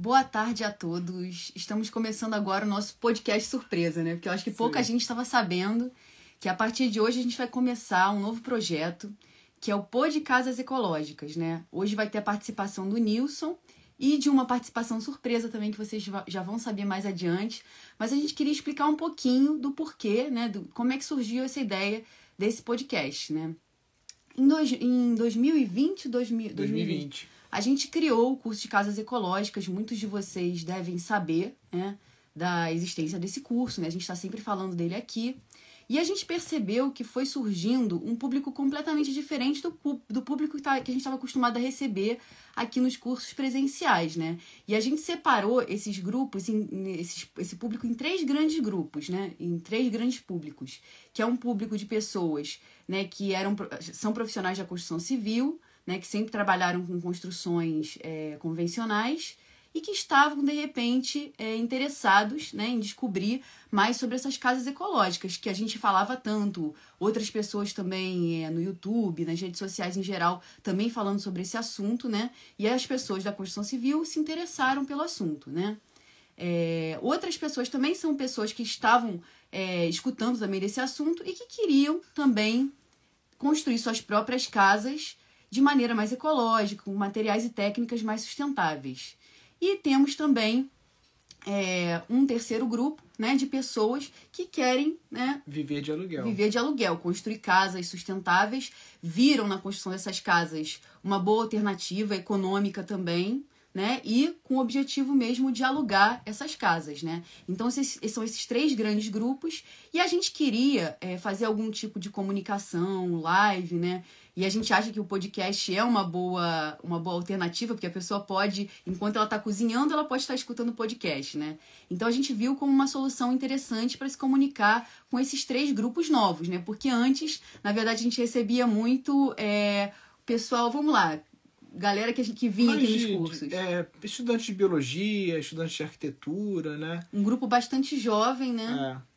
Boa tarde a todos. Estamos começando agora o nosso podcast surpresa, né? Porque eu acho que pouca Sim. gente estava sabendo que a partir de hoje a gente vai começar um novo projeto, que é o Pô de Casas Ecológicas, né? Hoje vai ter a participação do Nilson e de uma participação surpresa também que vocês já vão saber mais adiante. Mas a gente queria explicar um pouquinho do porquê, né? Do, como é que surgiu essa ideia desse podcast, né? Em, dois, em 2020, 2000, 2020 a gente criou o curso de casas ecológicas, muitos de vocês devem saber né, da existência desse curso, né? A gente está sempre falando dele aqui. E a gente percebeu que foi surgindo um público completamente diferente do, do público que, tá, que a gente estava acostumado a receber aqui nos cursos presenciais, né? E a gente separou esses grupos, em, esses, esse público em três grandes grupos, né? Em três grandes públicos, que é um público de pessoas, né, que eram, são profissionais da construção civil, né, que sempre trabalharam com construções é, convencionais e que estavam, de repente, é, interessados né, em descobrir mais sobre essas casas ecológicas, que a gente falava tanto, outras pessoas também é, no YouTube, nas redes sociais em geral, também falando sobre esse assunto, né? E as pessoas da construção civil se interessaram pelo assunto, né? É, outras pessoas também são pessoas que estavam é, escutando também desse assunto e que queriam também construir suas próprias casas de maneira mais ecológica, com materiais e técnicas mais sustentáveis. E temos também é, um terceiro grupo né, de pessoas que querem né, viver de aluguel. Viver de aluguel, construir casas sustentáveis, viram na construção dessas casas uma boa alternativa econômica também. Né? E com o objetivo mesmo de alugar essas casas, né? Então esses, são esses três grandes grupos e a gente queria é, fazer algum tipo de comunicação, live, né? E a gente acha que o podcast é uma boa, uma boa alternativa, porque a pessoa pode, enquanto ela está cozinhando, ela pode estar escutando o podcast, né? Então a gente viu como uma solução interessante para se comunicar com esses três grupos novos, né? Porque antes, na verdade, a gente recebia muito é, pessoal, vamos lá, galera que, que vinha Mas, aqui nos cursos. É, estudantes de biologia, estudantes de arquitetura, né? Um grupo bastante jovem, né? É.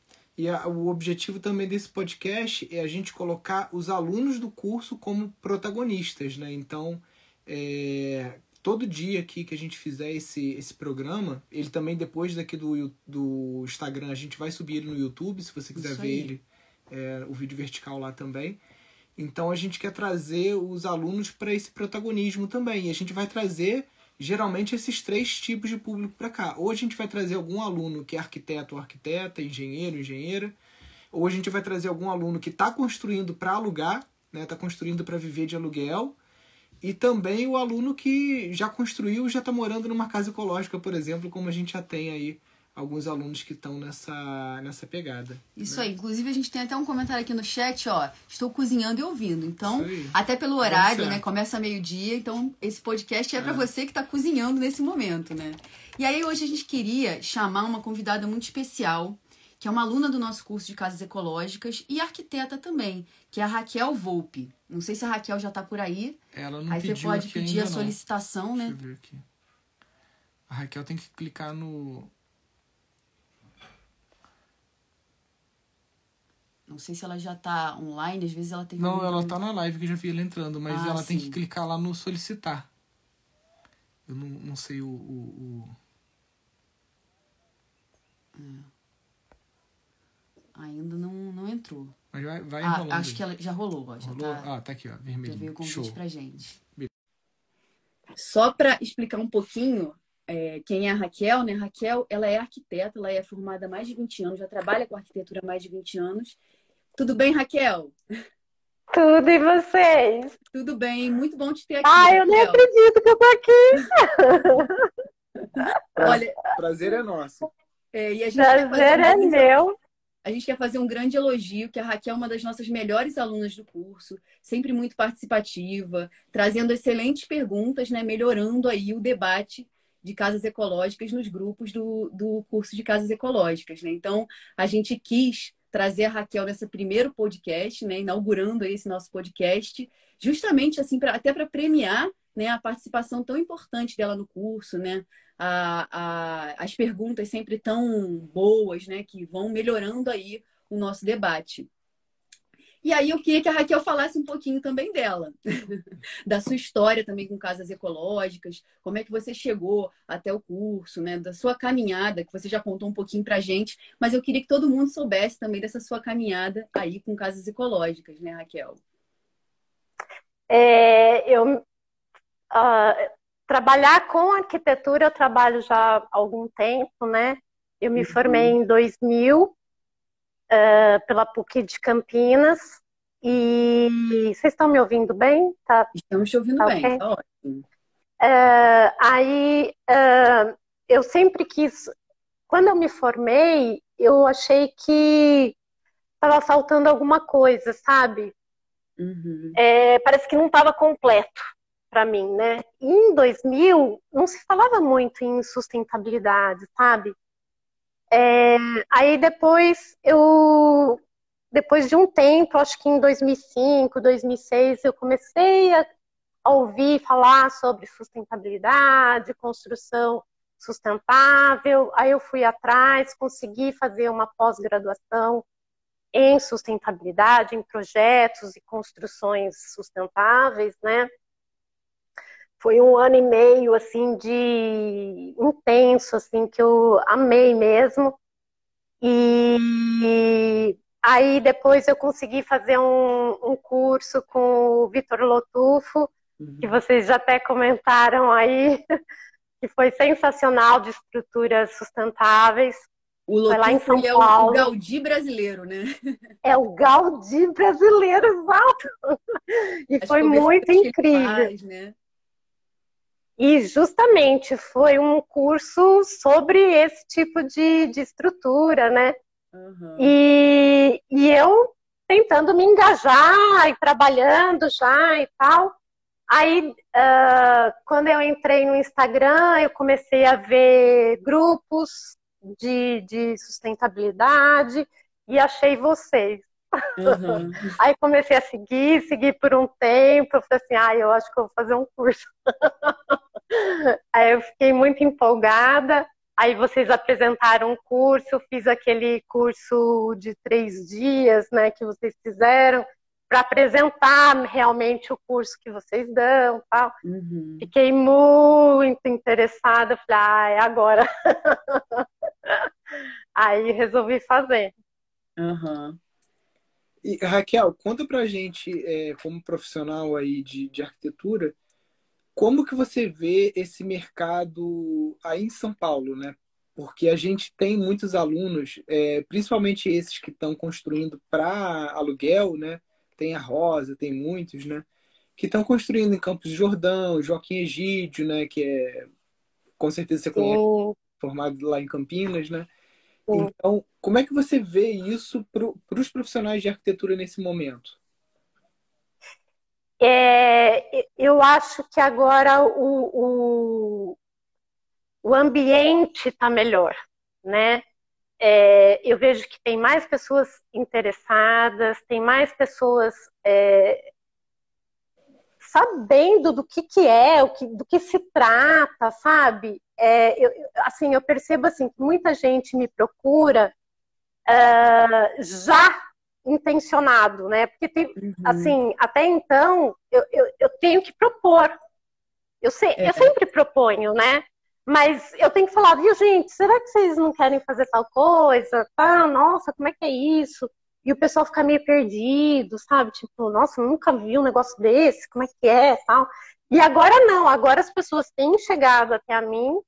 E a, o objetivo também desse podcast é a gente colocar os alunos do curso como protagonistas, né? Então, é, todo dia aqui que a gente fizer esse, esse programa, ele também depois daqui do, do Instagram, a gente vai subir ele no YouTube, se você quiser ver ele, é, o vídeo vertical lá também. Então a gente quer trazer os alunos para esse protagonismo também. E a gente vai trazer geralmente esses três tipos de público para cá. Ou a gente vai trazer algum aluno que é arquiteto ou arquiteta, engenheiro, engenheira, ou a gente vai trazer algum aluno que está construindo para alugar, está né, tá construindo para viver de aluguel, e também o aluno que já construiu já está morando numa casa ecológica, por exemplo, como a gente já tem aí alguns alunos que estão nessa, nessa pegada. Isso né? aí. Inclusive, a gente tem até um comentário aqui no chat, ó. Estou cozinhando e ouvindo. Então, até pelo horário, né? Começa meio-dia. Então, esse podcast é, é. para você que está cozinhando nesse momento, né? E aí, hoje a gente queria chamar uma convidada muito especial, que é uma aluna do nosso curso de casas ecológicas e arquiteta também, que é a Raquel Volpe. Não sei se a Raquel já está por aí. Ela não Aí você pode pedir a solicitação, não. né? Deixa eu ver aqui. A Raquel tem que clicar no Não sei se ela já tá online, às vezes ela tem Não, ela tá na live que eu já vi ela entrando, mas ah, ela sim. tem que clicar lá no solicitar. Eu não, não sei o. o, o... É. Ainda não, não entrou. Mas vai, vai ah, Acho que ela já rolou, ó. Já rolou? Tá, ah, tá aqui, ó. Vermelho. Já veio o convite Show. pra gente. Só para explicar um pouquinho é, quem é a Raquel, né? Raquel, ela é arquiteta, ela é formada há mais de 20 anos, já trabalha com arquitetura há mais de 20 anos tudo bem, Raquel? Tudo e vocês? Tudo bem, muito bom te ter aqui. Ai, eu nem acredito que eu tô aqui. Olha, prazer é nosso. É, e a gente prazer é um meu. A gente quer fazer um grande elogio, que a Raquel é uma das nossas melhores alunas do curso, sempre muito participativa, trazendo excelentes perguntas, né, melhorando aí o debate de casas ecológicas nos grupos do, do curso de casas ecológicas. Né? Então, a gente quis trazer a Raquel nesse primeiro podcast, né, inaugurando esse nosso podcast, justamente assim pra, até para premiar né, a participação tão importante dela no curso, né, a, a, as perguntas sempre tão boas, né, que vão melhorando aí o nosso debate. E aí eu queria que a Raquel falasse um pouquinho também dela, da sua história também com casas ecológicas, como é que você chegou até o curso, né? Da sua caminhada, que você já contou um pouquinho pra gente, mas eu queria que todo mundo soubesse também dessa sua caminhada aí com casas ecológicas, né, Raquel? É, eu uh, trabalhar com arquitetura eu trabalho já há algum tempo, né? Eu me uhum. formei em 2000 uh, pela PUC de Campinas. E vocês estão me ouvindo bem? Tá, Estamos te ouvindo tá bem, okay? tá ótimo. Uh, aí uh, eu sempre quis, quando eu me formei, eu achei que estava faltando alguma coisa, sabe? Uhum. É, parece que não estava completo para mim, né? E em 2000 não se falava muito em sustentabilidade, sabe? É, aí depois eu, depois de um tempo, acho que em 2005, 2006, eu comecei a, a ouvir falar sobre sustentabilidade, construção sustentável. Aí eu fui atrás, consegui fazer uma pós-graduação em sustentabilidade, em projetos e construções sustentáveis, né? Foi um ano e meio assim de intenso assim que eu amei mesmo e aí depois eu consegui fazer um, um curso com o Vitor Lotufo uhum. que vocês já até comentaram aí que foi sensacional de estruturas sustentáveis o Lotufo lá em São é Paulo. o Gaudí brasileiro, né? É o Gaudí brasileiro, exato. E Acho foi muito incrível. Faz, né? E justamente foi um curso sobre esse tipo de, de estrutura, né? Uhum. E, e eu tentando me engajar e trabalhando já e tal. Aí, uh, quando eu entrei no Instagram, eu comecei a ver grupos de, de sustentabilidade e achei vocês. Uhum. Aí comecei a seguir, seguir por um tempo. Eu falei assim: ah, eu acho que eu vou fazer um curso. Aí eu fiquei muito empolgada. Aí vocês apresentaram um curso, fiz aquele curso de três dias, né, que vocês fizeram, para apresentar realmente o curso que vocês dão, tal. Uhum. Fiquei muito interessada, falei, ah, é agora. Aí resolvi fazer. Uhum. E, Raquel, conta pra gente, é, como profissional aí de, de arquitetura, como que você vê esse mercado aí em São Paulo, né? Porque a gente tem muitos alunos, é, principalmente esses que estão construindo para aluguel, né? Tem a Rosa, tem muitos, né? Que estão construindo em Campos de Jordão, Joaquim Egídio, né? Que é, com certeza você conhece, oh. formado lá em Campinas, né? Oh. Então, como é que você vê isso para os profissionais de arquitetura nesse momento? É, eu acho que agora o, o, o ambiente está melhor, né? É, eu vejo que tem mais pessoas interessadas, tem mais pessoas é, sabendo do que, que é, o que, do que se trata, sabe? É, eu, assim, eu percebo assim que muita gente me procura uh, já intencionado, né? Porque tem, uhum. assim, até então eu, eu, eu, tenho que propor. Eu, sei, é. eu sempre proponho, né? Mas eu tenho que falar, viu, gente, será que vocês não querem fazer tal coisa? Ah, nossa, como é que é isso? E o pessoal fica meio perdido, sabe? Tipo, nossa, nunca vi um negócio desse, como é que é, tal. E agora não, agora as pessoas têm chegado até a mim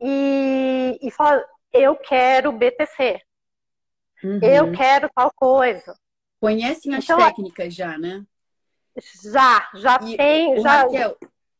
e, e falam, eu quero BTC, Uhum. Eu quero tal coisa. Conhecem as então, técnicas já, né? Já, já e, tem. já... Raquel,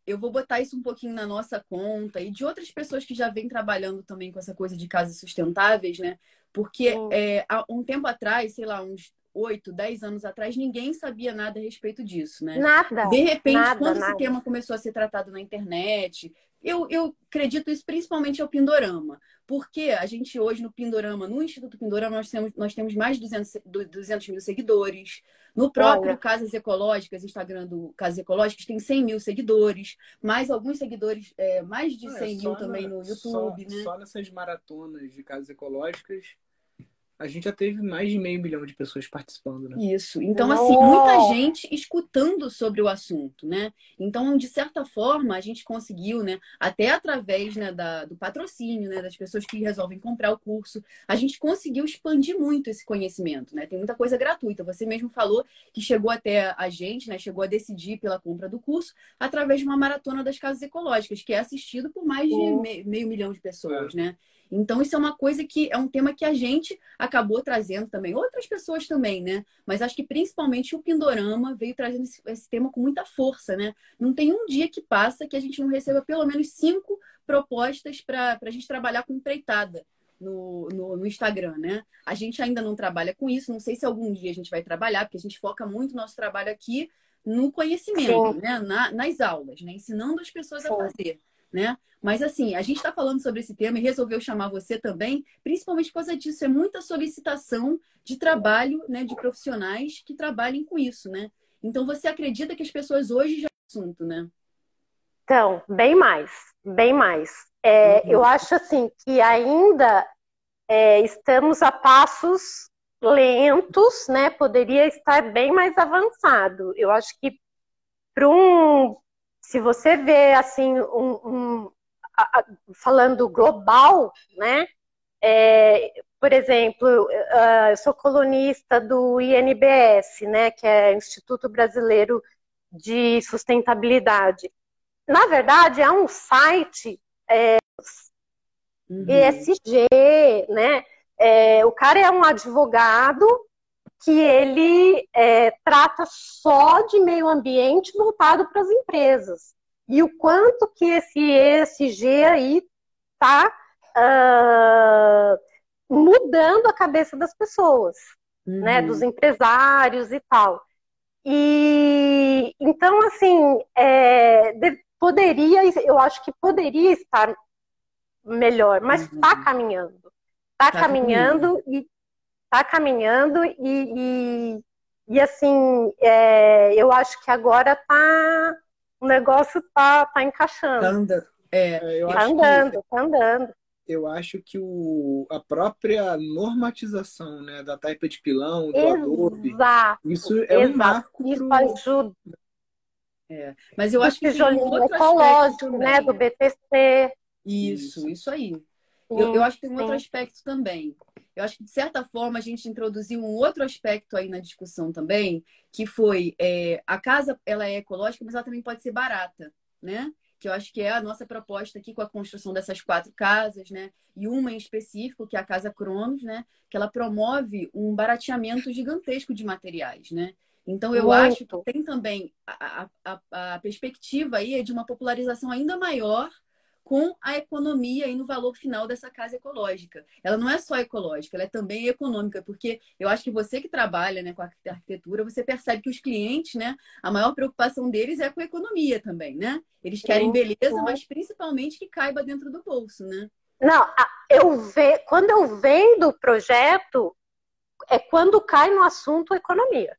eu vou botar isso um pouquinho na nossa conta e de outras pessoas que já vêm trabalhando também com essa coisa de casas sustentáveis, né? Porque é, há um tempo atrás, sei lá, uns 8, 10 anos atrás, ninguém sabia nada a respeito disso, né? Nada. De repente, nada, quando nada. esse tema começou a ser tratado na internet, eu, eu acredito isso principalmente ao Pindorama. Porque a gente hoje no Pindorama, no Instituto Pindorama, nós temos, nós temos mais de 200, 200 mil seguidores. No próprio Olha. Casas Ecológicas, Instagram do Casas Ecológicas, tem 100 mil seguidores. Mais alguns seguidores, é, mais de 100 é, mil também no YouTube, só, né? Só nessas maratonas de Casas Ecológicas a gente já teve mais de meio milhão de pessoas participando, né? Isso. Então, assim, muita gente escutando sobre o assunto, né? Então, de certa forma, a gente conseguiu, né? Até através né, da, do patrocínio, né? Das pessoas que resolvem comprar o curso, a gente conseguiu expandir muito esse conhecimento, né? Tem muita coisa gratuita. Você mesmo falou que chegou até a gente, né? Chegou a decidir pela compra do curso através de uma maratona das casas ecológicas, que é assistido por mais de meio, meio milhão de pessoas, é. né? Então, isso é uma coisa que é um tema que a gente acabou trazendo também, outras pessoas também, né? Mas acho que principalmente o Pindorama veio trazendo esse, esse tema com muita força, né? Não tem um dia que passa que a gente não receba pelo menos cinco propostas para a gente trabalhar com empreitada. No, no, no, Instagram, né? A gente ainda não trabalha com isso, não sei se algum dia a gente vai trabalhar, porque a gente foca muito nosso trabalho aqui no conhecimento, Sim. né? Na, nas aulas, né? Ensinando as pessoas Sim. a fazer né? Mas assim, a gente está falando sobre esse tema e resolveu chamar você também, principalmente por causa disso. É muita solicitação de trabalho, né, de profissionais que trabalhem com isso, né? Então você acredita que as pessoas hoje já assunto, né? Então, bem mais, bem mais. É, uhum. Eu acho assim que ainda é, estamos a passos lentos, né? Poderia estar bem mais avançado. Eu acho que para um se você vê assim um, um a, a, falando global, né? É, por exemplo, uh, eu sou colunista do INBS, né, que é Instituto Brasileiro de Sustentabilidade. Na verdade, é um site é, uhum. ESG, né? É, o cara é um advogado que ele é, trata só de meio ambiente voltado para as empresas. E o quanto que esse ESG aí está uh, ah, mudando a cabeça das pessoas, uhum. né, dos empresários e tal. E então, assim, é, de, poderia, eu acho que poderia estar melhor, mas está uhum. caminhando. Está tá caminhando, caminhando e está caminhando e, e, e assim, é, eu acho que agora tá, o negócio tá, tá encaixando. Tá andando. É, tá andando, que, tá andando. Eu acho que o, a própria normatização né, da taipa de pilão, do exato, Adobe, isso é exato, um marco. Isso pro... ajuda. É, mas eu acho que tem um outro ecológico, né, do BTC. Isso, isso aí. Eu, eu, acho que tem um outro aspecto também. Eu acho que, de certa forma, a gente introduziu um outro aspecto aí na discussão também, que foi é, a casa ela é ecológica, mas ela também pode ser barata, né? Que eu acho que é a nossa proposta aqui com a construção dessas quatro casas, né? E uma em específico, que é a Casa Cronos, né? Que ela promove um barateamento gigantesco de materiais, né? Então, eu acho que tem também a, a, a perspectiva aí é de uma popularização ainda maior com a economia e no valor final dessa casa ecológica. Ela não é só ecológica, ela é também econômica, porque eu acho que você que trabalha né, com a arquitetura, você percebe que os clientes, né, a maior preocupação deles é com a economia também, né? Eles querem beleza, mas principalmente que caiba dentro do bolso, né? Não, eu ve... quando eu vendo o projeto, é quando cai no assunto economia.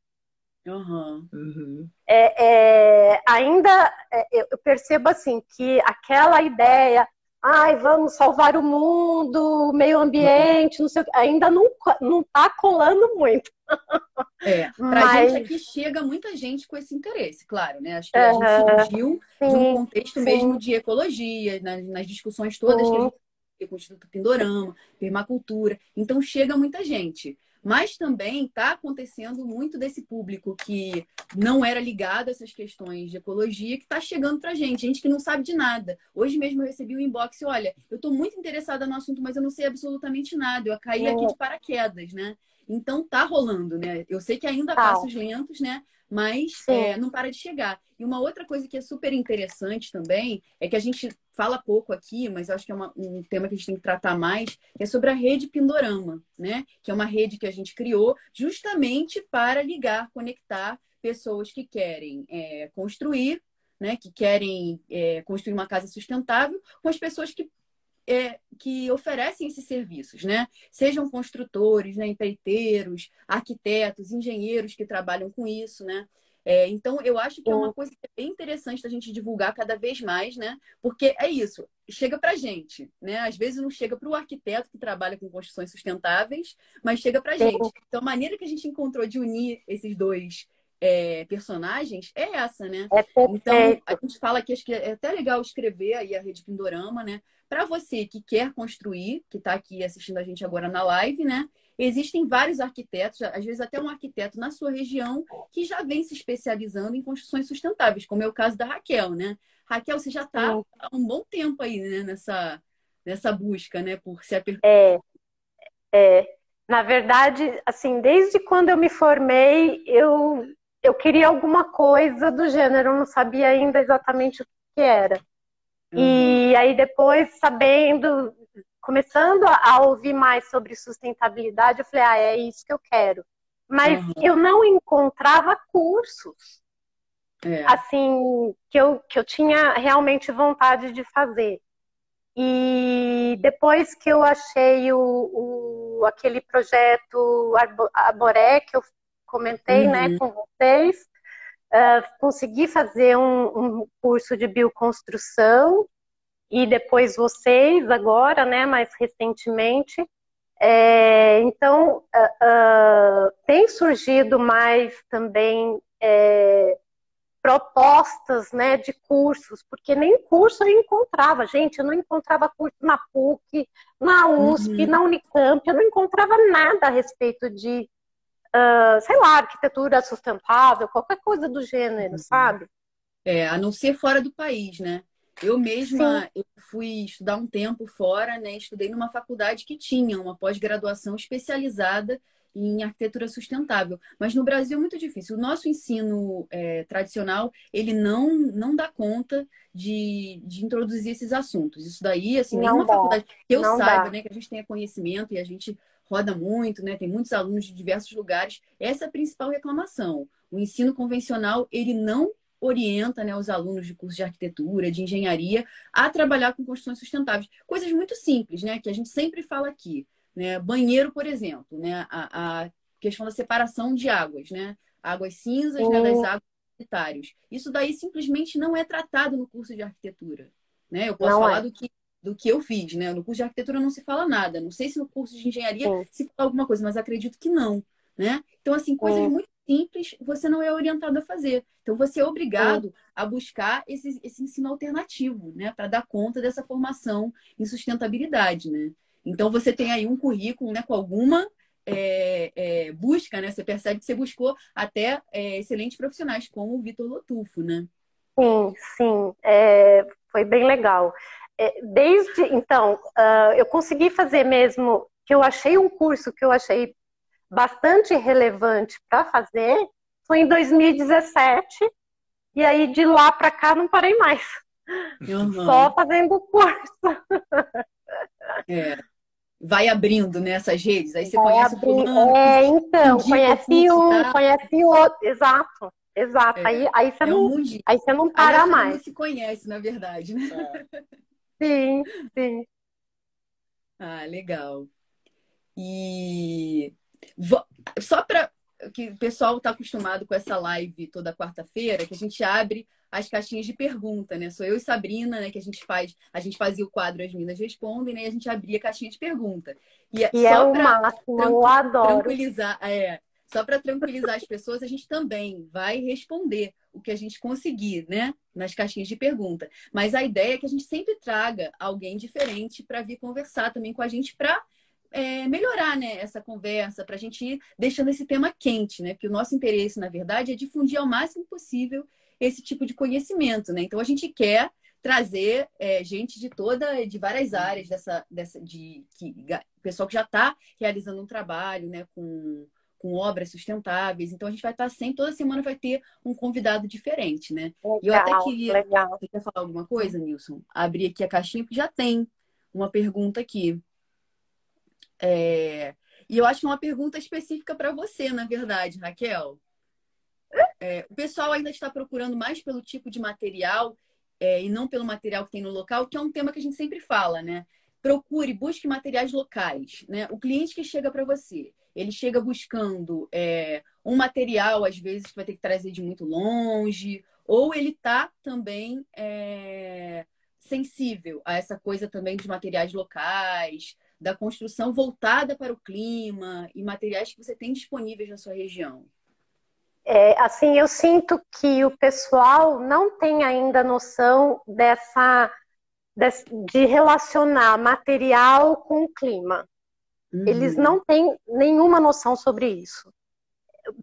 Uhum. É, é, ainda é, eu percebo assim que aquela ideia, ai, vamos salvar o mundo, o meio ambiente, não sei, ainda não não está colando muito. É, para Mas... gente aqui chega muita gente com esse interesse, claro, né? Acho que a gente surgiu sim, de um contexto sim. mesmo de ecologia, nas, nas discussões todas sim. que a gente com o Instituto Pindorama, permacultura. Então chega muita gente. Mas também está acontecendo muito desse público que não era ligado a essas questões de ecologia, que está chegando para a gente, gente que não sabe de nada. Hoje mesmo eu recebi um inbox, olha, eu estou muito interessada no assunto, mas eu não sei absolutamente nada. Eu caí aqui de paraquedas, né? Então tá rolando, né? Eu sei que ainda tá. passos lentos, né? Mas é, não para de chegar. E uma outra coisa que é super interessante também é que a gente fala pouco aqui, mas acho que é uma, um tema que a gente tem que tratar mais, é sobre a rede Pindorama, né? Que é uma rede que a gente criou justamente para ligar, conectar pessoas que querem é, construir, né? Que querem é, construir uma casa sustentável com as pessoas que é, que oferecem esses serviços, né? Sejam construtores, né, empreiteiros, arquitetos, engenheiros que trabalham com isso, né? É, então, eu acho que é uma coisa que é bem interessante da gente divulgar cada vez mais, né? Porque é isso, chega para gente, né? Às vezes não chega para o arquiteto que trabalha com construções sustentáveis, mas chega para gente. Então, a maneira que a gente encontrou de unir esses dois é, personagens é essa, né? É então, a gente fala que acho que é até legal escrever aí a Rede Pindorama, né? Para você que quer construir, que está aqui assistindo a gente agora na live, né? Existem vários arquitetos, às vezes até um arquiteto na sua região, que já vem se especializando em construções sustentáveis, como é o caso da Raquel, né? Raquel, você já está há um bom tempo aí né, nessa, nessa busca, né? Por se aperfeiçoar. É, é. Na verdade, assim, desde quando eu me formei, eu, eu queria alguma coisa do gênero, eu não sabia ainda exatamente o que era. Uhum. E aí depois, sabendo, começando a ouvir mais sobre sustentabilidade, eu falei, ah, é isso que eu quero. Mas uhum. eu não encontrava cursos, é. assim, que eu, que eu tinha realmente vontade de fazer. E depois que eu achei o, o aquele projeto Arboré, que eu comentei né, uhum. né, com vocês, uh, consegui fazer um, um curso de bioconstrução e depois vocês agora, né, mais recentemente. É, então, uh, uh, tem surgido mais também é, propostas né, de cursos, porque nem curso eu encontrava. Gente, eu não encontrava curso na PUC, na USP, uhum. na Unicamp, eu não encontrava nada a respeito de, uh, sei lá, arquitetura sustentável, qualquer coisa do gênero, uhum. sabe? É, a não ser fora do país, né? Eu mesma eu fui estudar um tempo fora, né? Estudei numa faculdade que tinha uma pós-graduação especializada em arquitetura sustentável. Mas no Brasil é muito difícil. O nosso ensino é, tradicional, ele não, não dá conta de, de introduzir esses assuntos. Isso daí, assim, não nenhuma dá. faculdade que eu não saiba, dá. né? Que a gente tenha conhecimento e a gente roda muito, né? Tem muitos alunos de diversos lugares. Essa é a principal reclamação. O ensino convencional, ele não orienta né, os alunos de curso de arquitetura, de engenharia, a trabalhar com construções sustentáveis. Coisas muito simples, né? Que a gente sempre fala aqui. Né? Banheiro, por exemplo, né? A, a questão da separação de águas, né? Águas cinzas né, das águas sanitárias. Isso daí simplesmente não é tratado no curso de arquitetura. Né? Eu posso não falar é. do que do que eu fiz, né? No curso de arquitetura não se fala nada. Não sei se no curso de engenharia Sim. se fala alguma coisa, mas acredito que não, né? Então, assim, coisas Sim. muito simples você não é orientado a fazer. Então você é obrigado a buscar esse, esse ensino alternativo, né, para dar conta dessa formação em sustentabilidade, né? Então você tem aí um currículo, né, com alguma é, é, busca, né? Você percebe que você buscou até é, excelentes profissionais, como o Vitor Lotufo, né? Sim, sim, é, foi bem legal. É, desde então, uh, eu consegui fazer mesmo que eu achei um curso que eu achei bastante relevante para fazer foi em 2017. E aí de lá para cá não parei mais. Só fazendo curso. É. Vai abrindo nessas né, redes, aí você Vai conhece abrir... fulano, É, então, conhece um, tá? conhece outro, exato. Exato. É. Aí, aí, você é não, um aí você não para aí mais. Não se conhece, na verdade, né? É. Sim, sim. Ah, legal. E só para que o pessoal está acostumado com essa live toda quarta-feira, que a gente abre as caixinhas de pergunta, né? Sou eu e Sabrina, né? Que a gente faz, a gente fazia o quadro As Minas Respondem, né? E a gente abria a caixinha de pergunta. E, é e é o máximo, eu adoro. Tranquilizar, é, só para tranquilizar as pessoas, a gente também vai responder o que a gente conseguir, né? Nas caixinhas de pergunta. Mas a ideia é que a gente sempre traga alguém diferente para vir conversar também com a gente para é, melhorar né, essa conversa, para a gente ir deixando esse tema quente, né? Porque o nosso interesse, na verdade, é difundir ao máximo possível esse tipo de conhecimento, né? Então a gente quer trazer é, gente de toda, de várias áreas dessa, dessa de que pessoal que já está realizando um trabalho, né, com, com obras sustentáveis. Então a gente vai estar sempre, toda semana vai ter um convidado diferente, né? Legal, e eu até queria, legal. você quer falar alguma coisa, Nilson? Abrir aqui a caixinha porque já tem uma pergunta aqui. É... E eu acho que é uma pergunta específica para você, na verdade, Raquel. É, o pessoal ainda está procurando mais pelo tipo de material é, e não pelo material que tem no local, que é um tema que a gente sempre fala, né? Procure, busque materiais locais, né? O cliente que chega para você, ele chega buscando é, um material, às vezes, que vai ter que trazer de muito longe, ou ele está também é, sensível a essa coisa também dos materiais locais, da construção voltada para o clima e materiais que você tem disponíveis na sua região? É, assim, eu sinto que o pessoal não tem ainda noção dessa de relacionar material com clima. Uhum. Eles não têm nenhuma noção sobre isso.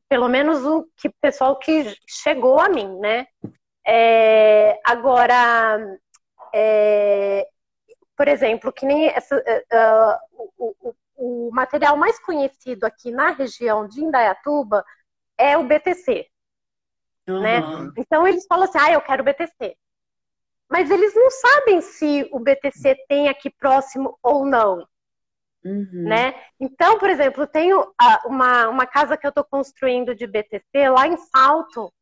Pelo menos o que pessoal que chegou a mim, né? É, agora, é, por exemplo, que nem essa, uh, o, o, o, material mais conhecido aqui na região de Indaiatuba é o BTC. Uhum. Né? Então eles falam assim, ah, eu quero BTC. Mas eles não sabem se o BTC tem aqui próximo ou não. Uhum. Né? Então, por exemplo, tenho uma, uma casa que eu estou construindo de BTC lá em Salto.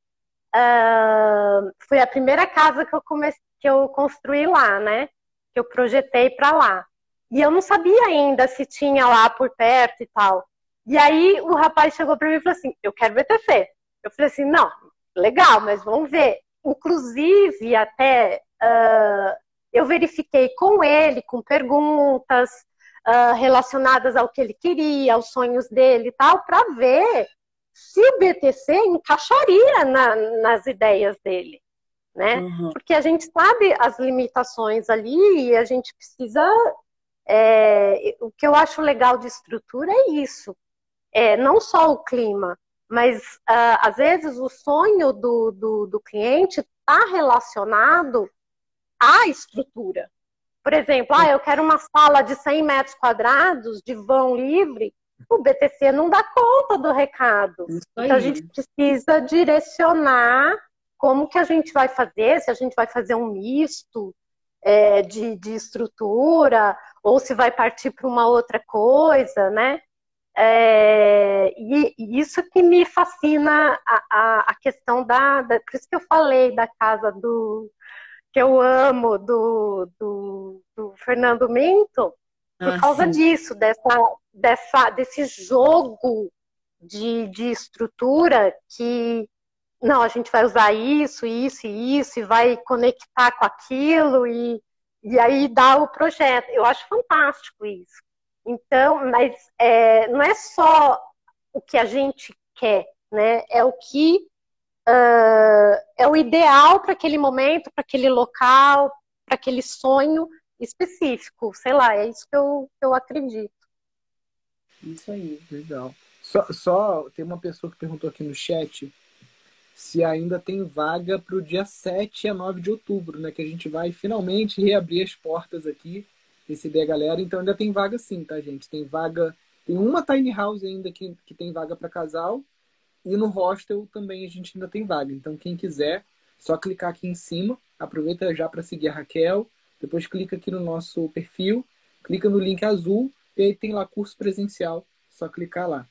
Uh, foi a primeira casa que eu comecei, que eu construí lá, né? Que eu projetei para lá. E eu não sabia ainda se tinha lá por perto e tal. E aí o rapaz chegou para mim e falou assim: Eu quero BTC. Eu falei assim: Não, legal, mas vamos ver. Inclusive, até uh, eu verifiquei com ele, com perguntas, uh, relacionadas ao que ele queria, aos sonhos dele e tal, para ver se o BTC encaixaria na, nas ideias dele, né? Uhum. Porque a gente sabe as limitações ali e a gente precisa. É, o que eu acho legal de estrutura é isso, é não só o clima, mas uh, às vezes o sonho do, do, do cliente está relacionado à estrutura. Por exemplo, ah, eu quero uma sala de 100 metros quadrados de vão livre. O BTC não dá conta do recado. Então a gente precisa direcionar como que a gente vai fazer, se a gente vai fazer um misto é, de, de estrutura, ou se vai partir para uma outra coisa, né? É, e, e, isso que me fascina a, a, a questão da, da, Por isso que eu falei da casa do, que eu amo do, do, do Fernando Minto por ah, causa sim. disso, dessa, dessa, desse jogo de, de estrutura que não, a gente vai usar isso, isso e isso, e vai conectar com aquilo, e, e aí dá o projeto. Eu acho fantástico isso. Então, mas é, não é só o que a gente quer, né? É o que uh, é o ideal para aquele momento, para aquele local, para aquele sonho específico. Sei lá, é isso que eu, que eu acredito. Isso aí, legal. Só, só tem uma pessoa que perguntou aqui no chat se ainda tem vaga para o dia 7 a 9 de outubro, né? Que a gente vai finalmente reabrir as portas aqui, receber a galera. Então ainda tem vaga sim, tá, gente? Tem vaga. Tem uma tiny house ainda que, que tem vaga para casal e no hostel também a gente ainda tem vaga. Então, quem quiser, só clicar aqui em cima. Aproveita já para seguir a Raquel. Depois clica aqui no nosso perfil, clica no link azul e aí tem lá curso presencial. Só clicar lá.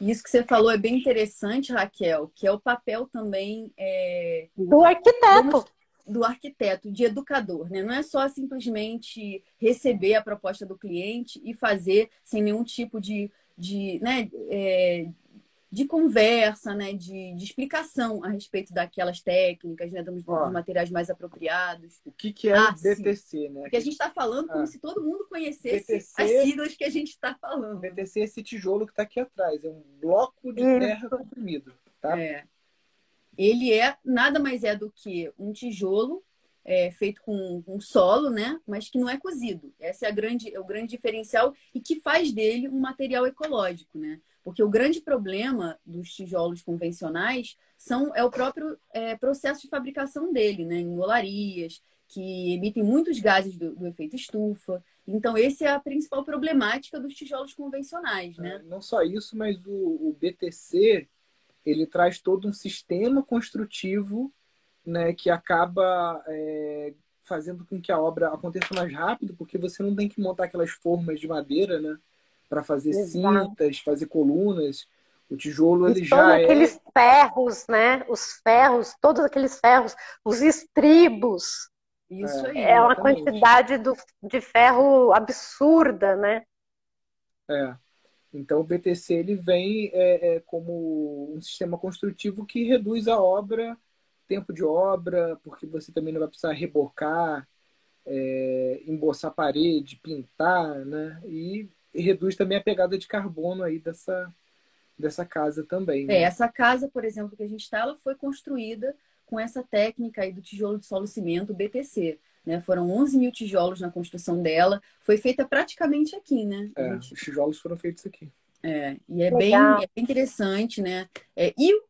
Isso que você falou é bem interessante, Raquel, que é o papel também é... do arquiteto. Do arquiteto, de educador, né? Não é só simplesmente receber a proposta do cliente e fazer sem nenhum tipo de, de, né, é, de conversa, né, de, de, explicação a respeito daquelas técnicas, né, dos, dos materiais mais apropriados. O que, que é ah, o BTC, sim. né? Porque a gente está falando como ah. se todo mundo conhecesse BTC, as siglas que a gente está falando. BTC é esse tijolo que está aqui atrás, é um bloco de terra comprimido, tá? É. Ele é nada mais é do que um tijolo é, feito com, com solo, né? Mas que não é cozido. Esse é, a grande, é o grande diferencial e que faz dele um material ecológico, né? Porque o grande problema dos tijolos convencionais são, é o próprio é, processo de fabricação dele, né? Em olarias, que emitem muitos gases do, do, efeito estufa. Então, essa é a principal problemática dos tijolos convencionais, né? É, não só isso, mas o, o, BTC, ele traz todo um sistema construtivo né, que acaba é, fazendo com que a obra aconteça mais rápido, porque você não tem que montar aquelas formas de madeira, né? para fazer Exato. cintas, fazer colunas. O tijolo ele já todos é aqueles ferros, né? Os ferros, todos aqueles ferros, os estribos. Isso aí. É uma quantidade do, de ferro absurda, né? É. Então o BTC ele vem é, é, como um sistema construtivo que reduz a obra, tempo de obra, porque você também não vai precisar rebocar, é, emboçar a parede, pintar, né? E, e, reduz também a pegada de carbono aí dessa, dessa casa também. Né? É, essa casa, por exemplo, que a gente está, ela foi construída com essa técnica aí do tijolo de solo cimento BTC. Né? Foram 11 mil tijolos na construção dela. Foi feita praticamente aqui, né? É, gente... os tijolos foram feitos aqui. É, e é bem, é bem, interessante, né? É, e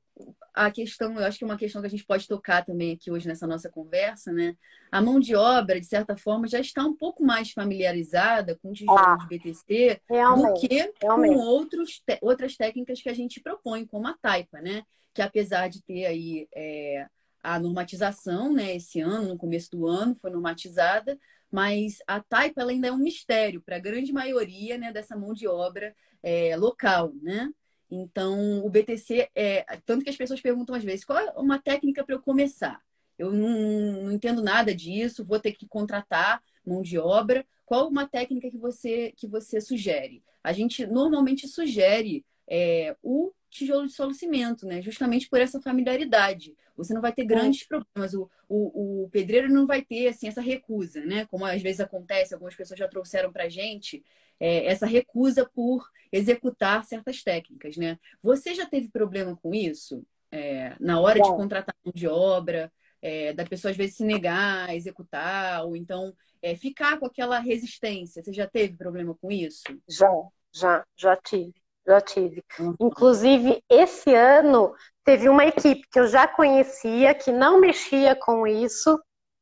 a questão, eu acho que é uma questão que a gente pode tocar também aqui hoje nessa nossa conversa, né? A mão de obra, de certa forma, já está um pouco mais familiarizada com tijolos ah, de BTC do que realmente. com outros, outras técnicas que a gente propõe, como a taipa, né? Que apesar de ter aí é, a normatização, né? Esse ano, no começo do ano, foi normatizada, mas a taipa ainda é um mistério para a grande maioria né, dessa mão de obra é, local, né? Então, o BTC é. Tanto que as pessoas perguntam às vezes, qual é uma técnica para eu começar? Eu não, não, entendo nada disso, vou ter que contratar mão de obra. Qual uma técnica que você, que você sugere? A gente normalmente sugere é, o tijolo de solo cimento, né? Justamente por essa familiaridade. Você não vai ter grandes problemas. O, o, o, pedreiro não vai ter assim, essa recusa, né? Como às vezes acontece, algumas pessoas já trouxeram para gente é, essa recusa por executar certas técnicas, né? Você já teve problema com isso? É, na hora de contratar mão de obra, é, da pessoa às vezes se negar a executar, ou então é, ficar com aquela resistência. Você já teve problema com isso? Já, já, já tive já tive. Uhum. Inclusive, esse ano teve uma equipe que eu já conhecia, que não mexia com isso,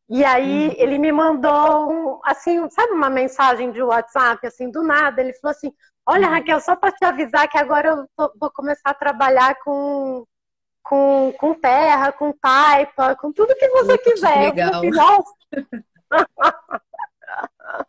e aí uhum. ele me mandou, um, assim, sabe uma mensagem de WhatsApp, assim, do nada, ele falou assim, olha uhum. Raquel, só para te avisar que agora eu tô, vou começar a trabalhar com, com, com terra, com taipa, com tudo que você Muito quiser. Legal.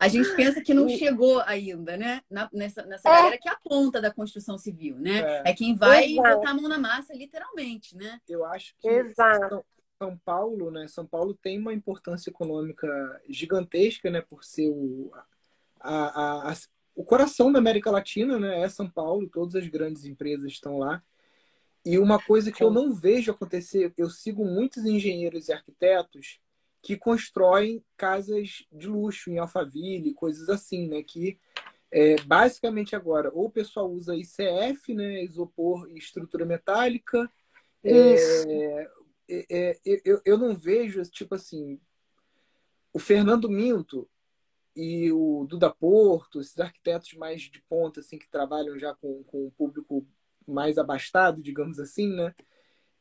A gente pensa que não chegou ainda, né? Na, nessa nessa é. galera que é a ponta da construção civil, né? É, é quem vai Exato. botar a mão na massa, literalmente, né? Eu acho que Exato. São Paulo, né? São Paulo tem uma importância econômica gigantesca, né? Por ser o, a, a, a, o coração da América Latina, né? É São Paulo, todas as grandes empresas estão lá. E uma coisa que eu não vejo acontecer, eu sigo muitos engenheiros e arquitetos que constroem casas de luxo em Alphaville, coisas assim, né? Que é, basicamente agora ou o pessoal usa ICF, né? Isopor e estrutura metálica. É, é, é, eu, eu não vejo, tipo assim, o Fernando Minto e o Duda Porto, esses arquitetos mais de ponta, assim, que trabalham já com, com um público mais abastado, digamos assim, né?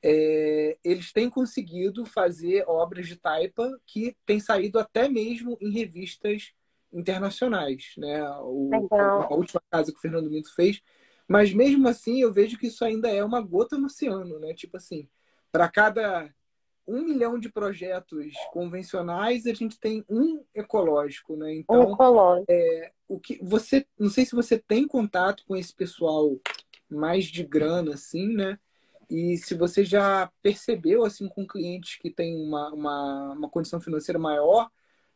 é, eles têm conseguido fazer obras de taipa que têm saído até mesmo em revistas internacionais, né? O, a última casa que o Fernando Minto fez, mas mesmo assim eu vejo que isso ainda é uma gota no oceano, né? Tipo assim, para cada um milhão de projetos convencionais a gente tem um ecológico, né? Então, um ecológico. É, o que você, não sei se você tem contato com esse pessoal mais de grana, assim, né? E se você já percebeu, assim, com clientes que têm uma, uma, uma condição financeira maior,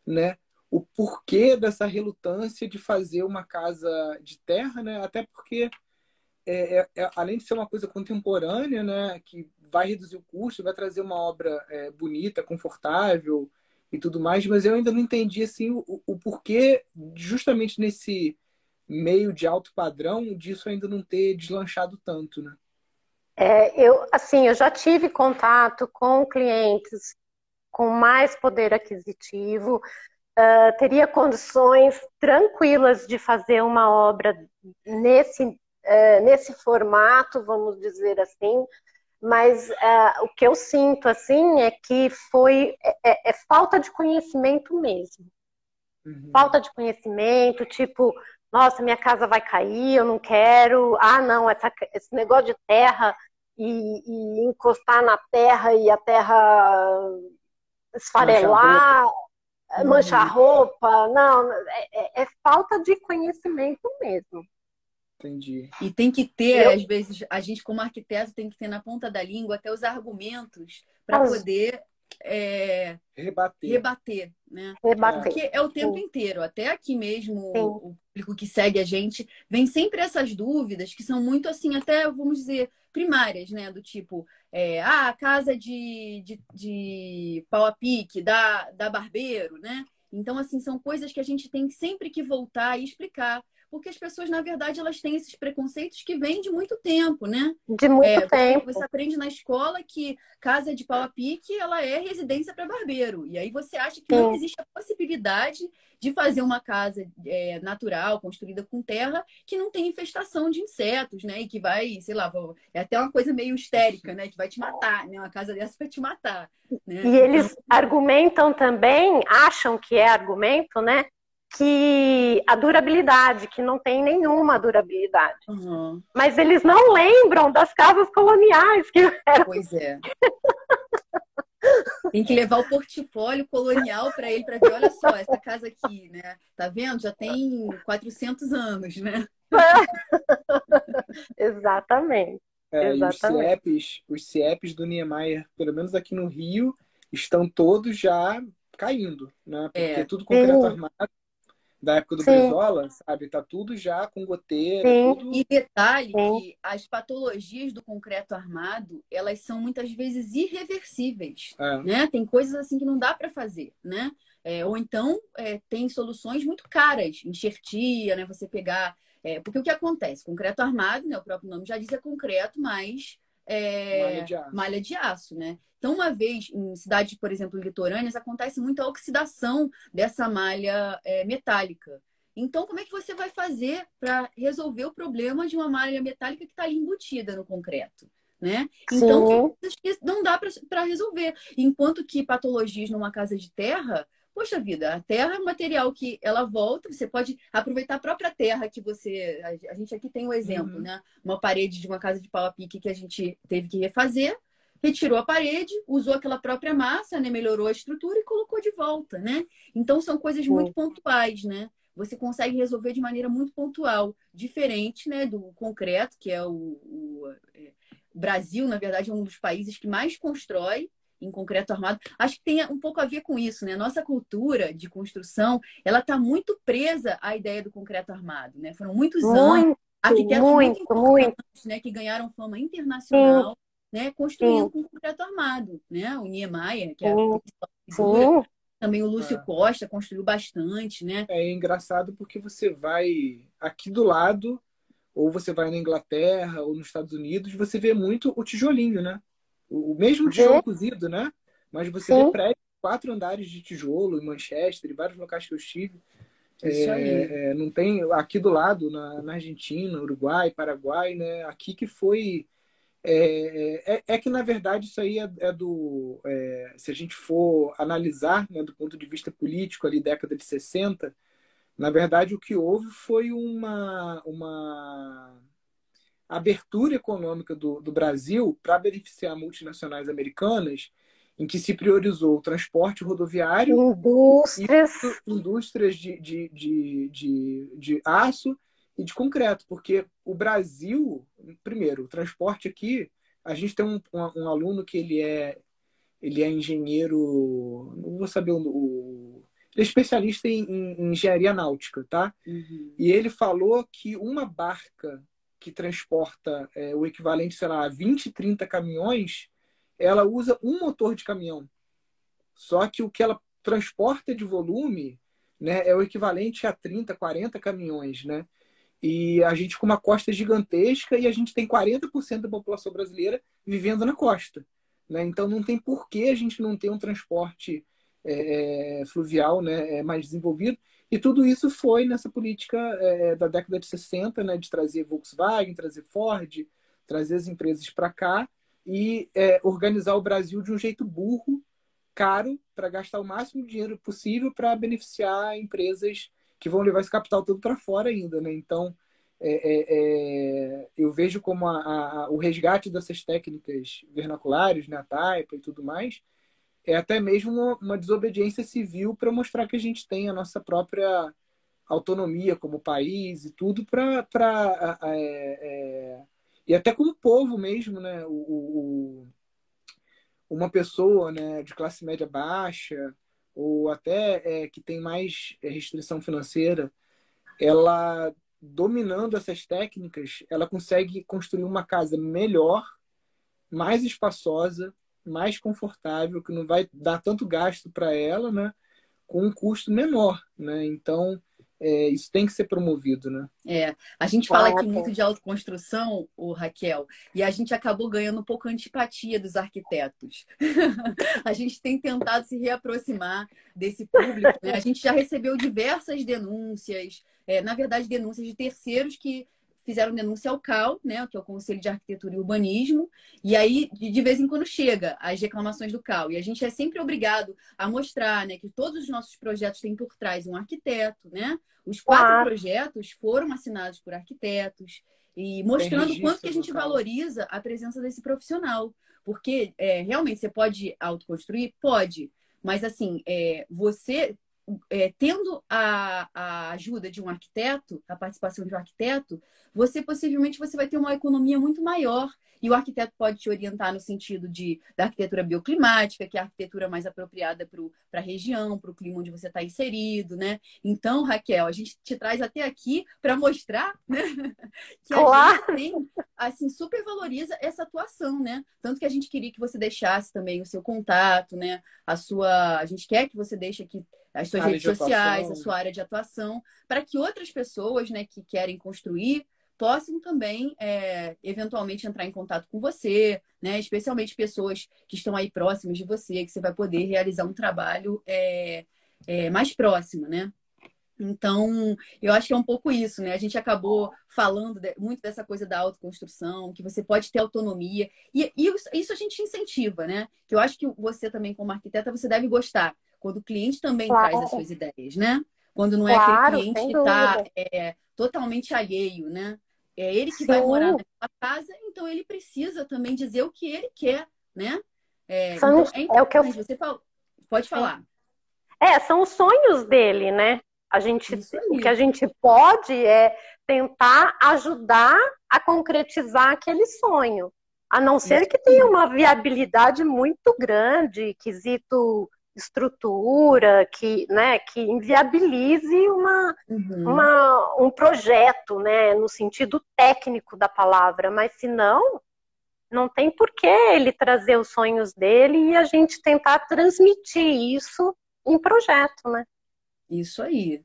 né? O porquê dessa relutância de fazer uma casa de terra, né? Até porque, é, é, é, além de ser uma coisa contemporânea, né? Que vai reduzir o custo, vai trazer uma obra é, bonita, confortável e tudo mais, mas eu ainda não entendi, assim, o, o porquê, justamente nesse meio de alto padrão, disso ainda não ter deslanchado tanto, né? É, eu, assim, eu já tive contato com clientes com mais poder aquisitivo, uh, teria condições tranquilas de fazer uma obra nesse, uh, nesse formato, vamos dizer assim, mas uh, o que eu sinto, assim, é que foi é, é, é falta de conhecimento mesmo. Uhum. Falta de conhecimento, tipo, nossa, minha casa vai cair, eu não quero, ah, não, essa, esse negócio de terra e, e, encostar na terra e a terra esfarelar, manchar roupa. roupa. Não, é, é, é, falta de conhecimento mesmo. Entendi. E tem que ter, Eu... às vezes, a gente como arquiteto tem que ter na ponta da língua até os argumentos para poder é, rebater. rebater, né? Rebater. Porque é o tempo Sim. inteiro. Até aqui mesmo, Sim. o público que segue a gente, vem sempre essas dúvidas que são muito assim, até, vamos dizer, primárias, né? Do tipo, é, ah, a casa de, de, de pau a pique, da, da barbeiro, né? Então, assim, são coisas que a gente tem sempre que voltar e explicar. Porque as pessoas, na verdade, elas têm esses preconceitos que vêm de muito tempo, né? De muito É, tempo. Você aprende na escola que casa de pau a pique ela é residência para barbeiro. E aí você acha que não Sim. existe a possibilidade de fazer uma casa é, natural, construída com terra, que não tem infestação de insetos, né? E que vai, sei lá, é até uma coisa meio histérica, né? Que vai te matar, né? Uma casa dessa vai te matar. Né? E eles argumentam também, acham que é argumento, né? Que a durabilidade, que não tem nenhuma durabilidade. Aham, Mas eles não lembram das casas coloniais, que pois é. Tem que levar o portfólio colonial para ele para ver, olha só, essa casa aqui, né? Tá vendo? Já tem 400 anos, né? Exatamente. É, e os Exatamente. CIEPs, os CIEPs do Niemeyer, pelo menos aqui no Rio, estão todos já caindo, né? Porque É. tudo concreto armado, da época do Sim. Brizola, sabe? Tá tudo já com goteira, tudo... E detalhe Sim. que as patologias do concreto armado, elas são muitas vezes irreversíveis, É. né? Tem coisas assim que não dá para fazer, né? É, ou então é, tem soluções muito caras, enxertia, né? Você pegar, é, porque o que acontece? Concreto armado, né? O próprio nome já diz é concreto, mas é, Malha de aço. malha de aço, né? Então, uma vez em cidades, por exemplo, litorâneas, acontece muita oxidação dessa malha é, metálica. Então, como é que você vai fazer para resolver o problema de uma malha metálica que está ali embutida no concreto? Né? Então, não dá para resolver. Enquanto que patologias numa casa de terra, poxa vida, a terra é um material que ela volta, você pode aproveitar a própria terra que você. A gente aqui tem um exemplo, Uhum. né? Uma parede de uma casa de pau a pique que a gente teve que refazer retirou a parede, usou aquela própria massa, né, melhorou a estrutura e colocou de volta, né? Então são coisas Sim. muito pontuais, né? Você consegue resolver de maneira muito pontual, diferente, né, do concreto, que é o, o é, Brasil, na verdade, é um dos países que mais constrói em concreto armado. Acho que tem um pouco a ver com isso, né? Nossa cultura de construção, ela está muito presa à ideia do concreto armado, né? Foram muitos anos Muito, arquitetos muito, muito. importantes, né, que ganharam fama internacional, né, construindo com concreto armado, né? O Niemeyer, que é a Sim. principal figura, Sim, também o Lúcio É. Costa construiu bastante, né? É engraçado porque você vai aqui do lado, ou você vai na Inglaterra, ou nos Estados Unidos, você vê muito o tijolinho, né? O mesmo tijolo cozido, né? Mas você Sim. vê prédios, quatro andares de tijolo em Manchester, em vários locais que eu estive. Isso aí. É, é, não tem aqui do lado, na, na Argentina, Uruguai, Paraguai, né? Aqui que foi. É, é, é que, na verdade, isso aí é, é do. é, se a gente for analisar né, do ponto de vista político, ali, década de 60, na verdade, o que houve foi uma, uma abertura econômica do, do Brasil para beneficiar multinacionais americanas, em que se priorizou o transporte rodoviário indústrias. indústrias de, de, de, de, de aço e de concreto, porque o Brasil, primeiro, o transporte aqui, a gente tem um, um, um aluno que ele é ele é engenheiro, não vou saber o, o ele é especialista em, em engenharia náutica, tá? Uhum. E ele falou que uma barca que transporta é, o equivalente, sei lá, a 20, 30 caminhões, ela usa um motor de caminhão. Só que o que ela transporta de volume né, é o equivalente a 30, 40 caminhões, né? E a gente com uma costa gigantesca e a gente tem 40% da população brasileira vivendo na costa. Né? Então não tem por que a gente não ter um transporte é, fluvial né, mais desenvolvido. E tudo isso foi nessa política é, da década de 60, né, de trazer Volkswagen, trazer Ford, trazer as empresas para cá e é, organizar o Brasil de um jeito burro, caro, para gastar o máximo de dinheiro possível para beneficiar empresas que vão levar esse capital todo para fora ainda. Né? Então, é, eu vejo como a, a, o resgate dessas técnicas vernaculares, né, a taipa e tudo mais, é até mesmo uma, uma desobediência civil para mostrar que a gente tem a nossa própria autonomia como país e tudo para é, é, e até como povo mesmo né? O, o, uma pessoa né, de classe média baixa ou até é, que tem mais é, restrição financeira, ela dominando essas técnicas, ela consegue construir uma casa melhor, mais espaçosa, mais confortável, que não vai dar tanto gasto para ela, né? Com um custo menor, né? Então, é, isso tem que ser promovido, né? É, a gente fala aqui muito de autoconstrução, o Raquel, e a gente acabou ganhando um pouco a antipatia dos arquitetos. a gente tem tentado se reaproximar desse público, né? A gente já recebeu diversas denúncias, é, na verdade, denúncias de terceiros que fizeram denúncia ao CAL, né, que é o Conselho de Arquitetura e Urbanismo, e aí de vez em quando chega as reclamações do CAL. E a gente é sempre obrigado a mostrar, né, que todos os nossos projetos têm por trás um arquiteto, né? Os quatro claro. projetos foram assinados por arquitetos e mostrando o quanto que a gente valoriza a presença desse profissional, porque é, realmente você pode autoconstruir, pode, mas assim, é, você é, tendo a, a ajuda de um arquiteto, a participação de um arquiteto, você possivelmente você vai ter uma economia muito maior e o arquiteto pode te orientar no sentido de da arquitetura bioclimática, que é a arquitetura mais apropriada para a região, para o clima onde você está inserido, né? Então, Raquel, a gente te traz até aqui para mostrar né? que a claro. gente tem, assim, super valoriza essa atuação, né? Tanto que a gente queria que você deixasse também o seu contato, né? A sua. A gente quer que você deixe aqui as suas redes sociais, a sua área de atuação, para que outras pessoas né, que querem construir possam também, é, eventualmente, entrar em contato com você, né? especialmente pessoas que estão aí próximas de você, que você vai poder realizar um trabalho é, é, mais próximo, né? Então, eu acho que é um pouco isso, né? A gente acabou falando de, muito dessa coisa da autoconstrução, que você pode ter autonomia. E, e isso a gente incentiva, né? Que eu acho que você também, como arquiteta, você deve gostar quando o cliente também claro. traz as suas ideias, né? Quando não é claro, aquele cliente que está é, totalmente alheio, né? É ele que Sim. vai morar na casa, então ele precisa também dizer o que ele quer, né? É, são, então, é, é o que eu... você fala, pode falar. É, são os sonhos dele, né? A gente, o que a gente pode é tentar ajudar a concretizar aquele sonho. A não ser que tenha uma viabilidade muito grande, quesito estrutura, que, né, que inviabilize uma, uhum. uma, um projeto, né, no sentido técnico da palavra, mas se não, não tem por que ele trazer os sonhos dele e a gente tentar transmitir isso em projeto, né? Isso aí.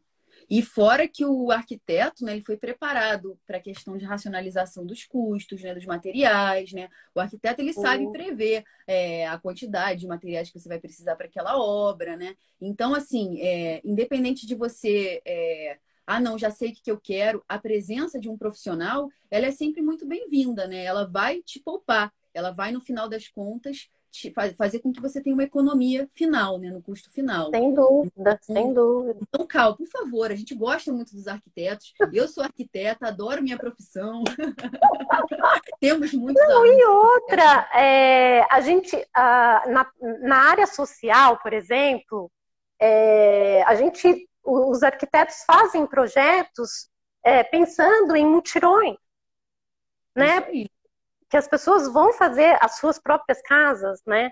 E fora que o arquiteto, né, ele foi preparado para a questão de racionalização dos custos, né, dos materiais, né? O arquiteto ele sabe uhum. prever é, a quantidade de materiais que você vai precisar para aquela obra, né? Então, assim, é, independente de você é, ah, não, já sei o que eu quero, a presença de um profissional, ela é sempre muito bem-vinda, né? Ela vai te poupar, ela vai, no final das contas, fazer com que você tenha uma economia final, né, no custo final. Sem dúvida, então, sem dúvida. Então, Cal, por favor, a gente gosta muito dos arquitetos. Eu sou arquiteta, adoro minha profissão. Temos muitos. Não, e outra, é, a gente, na, na área social, por exemplo, é, a gente, os arquitetos fazem projetos é, pensando em mutirões, né? Que as pessoas vão fazer as suas próprias casas, né?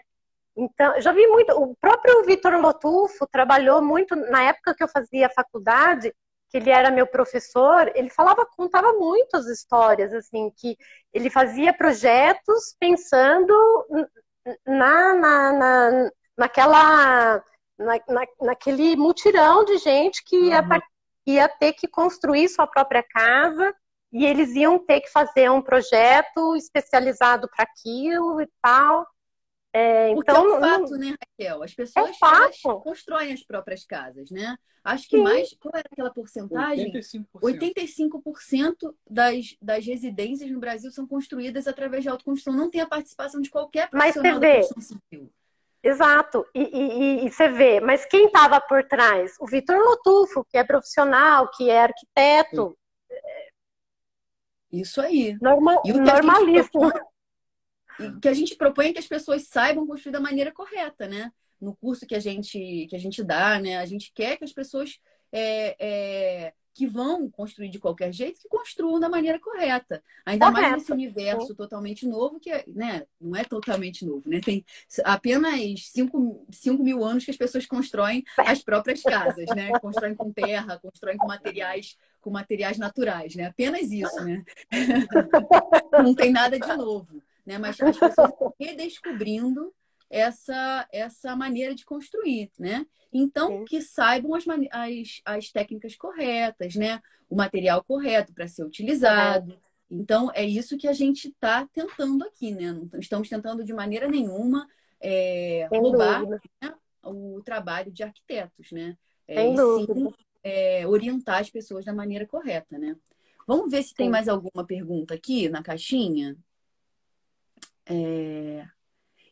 Então, já vi muito. O próprio Vitor Lotufo trabalhou muito na época que eu fazia faculdade, que ele era meu professor. Ele falava, contava muitas histórias, assim, que ele fazia projetos pensando na, na, na naquela, na, na, naquele mutirão de gente que ia, uhum. ia ter que construir sua própria casa e eles iam ter que fazer um projeto especializado para aquilo e tal. É, então, Porque é um fato, não... né, Raquel? As pessoas é constroem as próprias casas, né? Acho que Sim. mais. Qual era aquela porcentagem? 85%. 85% das, das residências no Brasil são construídas através de autoconstrução. Não tem a participação de qualquer profissional mas você vê, da construção civil. Exato, e, e, e, você vê, mas quem estava por trás? O Vitor Lotufo, que é profissional, que é arquiteto, isso aí. Normal, e o normalíssimo. Que a gente propõe é que as pessoas saibam construir da maneira correta, né? No curso que a gente, que a gente dá, né? A gente quer que as pessoas é, é, que vão construir de qualquer jeito, que construam da maneira correta. Ainda Correto. mais nesse universo totalmente novo, que é, né, não é totalmente novo, né? Tem apenas 5, mil anos que as pessoas constroem as próprias casas, né? Constroem com terra, constroem com materiais, com materiais naturais, né? Apenas isso, né? não tem nada de novo, né? Mas as pessoas estão redescobrindo essa, essa maneira de construir, né? Então, Sim. que saibam as, as, as técnicas corretas, né? O material correto para ser utilizado. Então, é isso que a gente está tentando aqui, né? Não estamos tentando de maneira nenhuma é, roubar né? o trabalho de arquitetos, né? É, e sim é, orientar as pessoas da maneira correta, né? Vamos ver se tem mais alguma pergunta aqui na caixinha. É...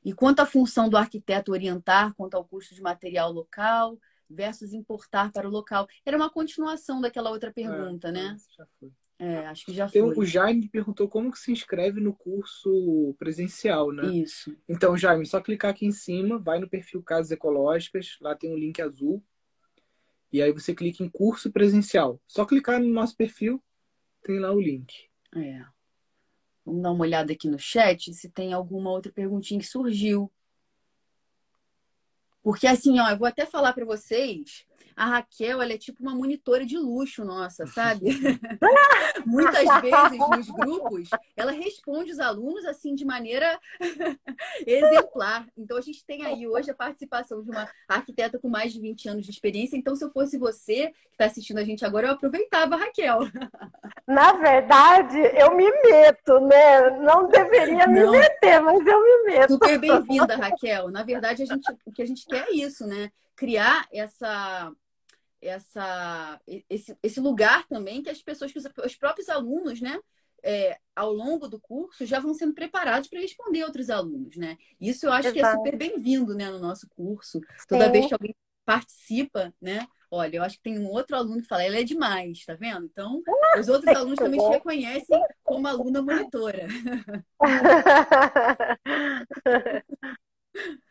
E quanto à função do arquiteto orientar quanto ao custo de material local versus importar para o local? Era uma continuação daquela outra pergunta, é, né? Já foi. É, acho que já foi. O Jaime perguntou como que se inscreve no curso presencial, né? Isso. Então, Jaime, só clicar aqui em cima, vai no perfil Casas Ecológicas, lá tem um link azul. E aí você clica em curso presencial. Só clicar no nosso perfil, tem lá o link. É. Vamos dar uma olhada aqui no chat se tem alguma outra perguntinha que surgiu. Porque assim, ó, eu vou até falar para vocês a Raquel, ela é tipo uma monitora de luxo nossa, sabe? Muitas vezes nos grupos, ela responde os alunos assim de maneira exemplar. Então a gente tem aí hoje a participação de uma arquiteta com mais de 20 anos de experiência. Então se eu fosse você que está assistindo a gente agora, eu aproveitava a Raquel. Na verdade, eu me meto, né? Não deveria me Não. meter, mas eu me meto. Super bem-vinda, Raquel. Na verdade, a gente, o que a gente quer é isso, né? Criar essa essa, esse, esse lugar também que as pessoas, que os, os próprios alunos, né, é, ao longo do curso já vão sendo preparados para responder outros alunos, né? Isso eu acho Exato. que é super bem-vindo, né, no nosso curso. Toda Sim. vez que alguém participa, né? Olha, eu acho que tem um outro aluno que fala, ela é demais, tá vendo? Então, os outros alunos também te reconhecem como aluna monitora.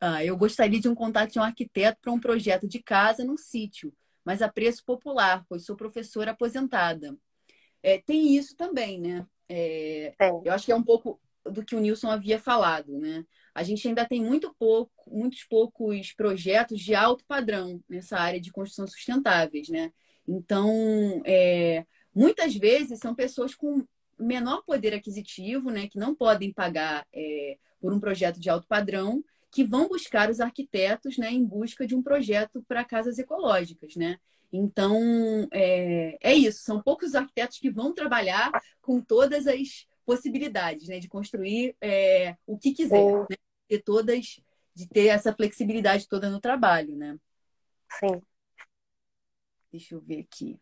Ah, eu gostaria de um contato de um arquiteto para um projeto de casa num sítio, mas a preço popular, pois sou professora aposentada. É, tem isso também, né? É, eu acho que é um pouco do que o Nilson havia falado, né? A gente ainda tem muito pouco, muitos poucos projetos de alto padrão nessa área de construção sustentáveis, né? Então, é, muitas vezes são pessoas com menor poder aquisitivo, né, que não podem pagar é, por um projeto de alto padrão que vão buscar os arquitetos né, em busca de um projeto para casas ecológicas, né? Então, é, é isso. São poucos arquitetos que vão trabalhar com todas as possibilidades, né? De construir é, o que quiser, né? Ter todas, de ter essa flexibilidade toda no trabalho, né? Sim. Deixa eu ver aqui.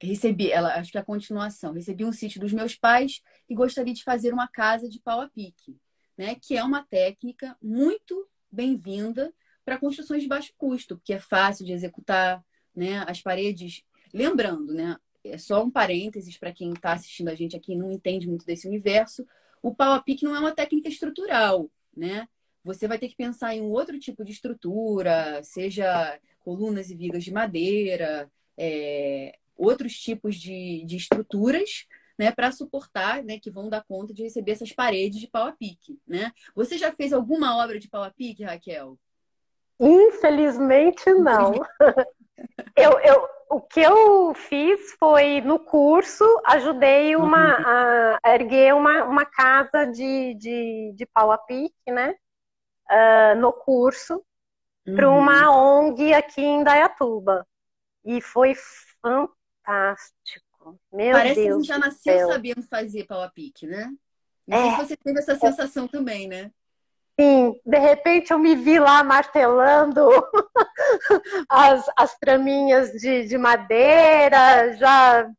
Recebi, ela, acho que é a continuação. Recebi um sítio dos meus pais e gostaria de fazer uma casa de pau a pique né, que é uma técnica muito bem-vinda para construções de baixo custo, porque é fácil de executar, né? As paredes, lembrando, né? É só um parênteses para quem está assistindo a gente aqui e não entende muito desse universo. O pau a pique não é uma técnica estrutural, né? Você vai ter que pensar em um outro tipo de estrutura, seja colunas e vigas de madeira, é, outros tipos de, de estruturas né, para suportar, né, que vão dar conta de receber essas paredes de pau a pique, né? Você já fez alguma obra de pau a pique, Raquel? Infelizmente não. eu, eu, o que eu fiz foi no curso ajudei uma uhum. a erguer uma, uma casa de, de, de pau a pique, né? Uh, no curso uhum. para uma ONG aqui em Dayatuba e foi fantástico meu Parece Deus que a gente já nasceu sabendo fazer pau a pique, né? Não é. sei se você teve essa sensação também, né? Sim, de repente eu me vi lá martelando as, as traminhas de, de madeira, já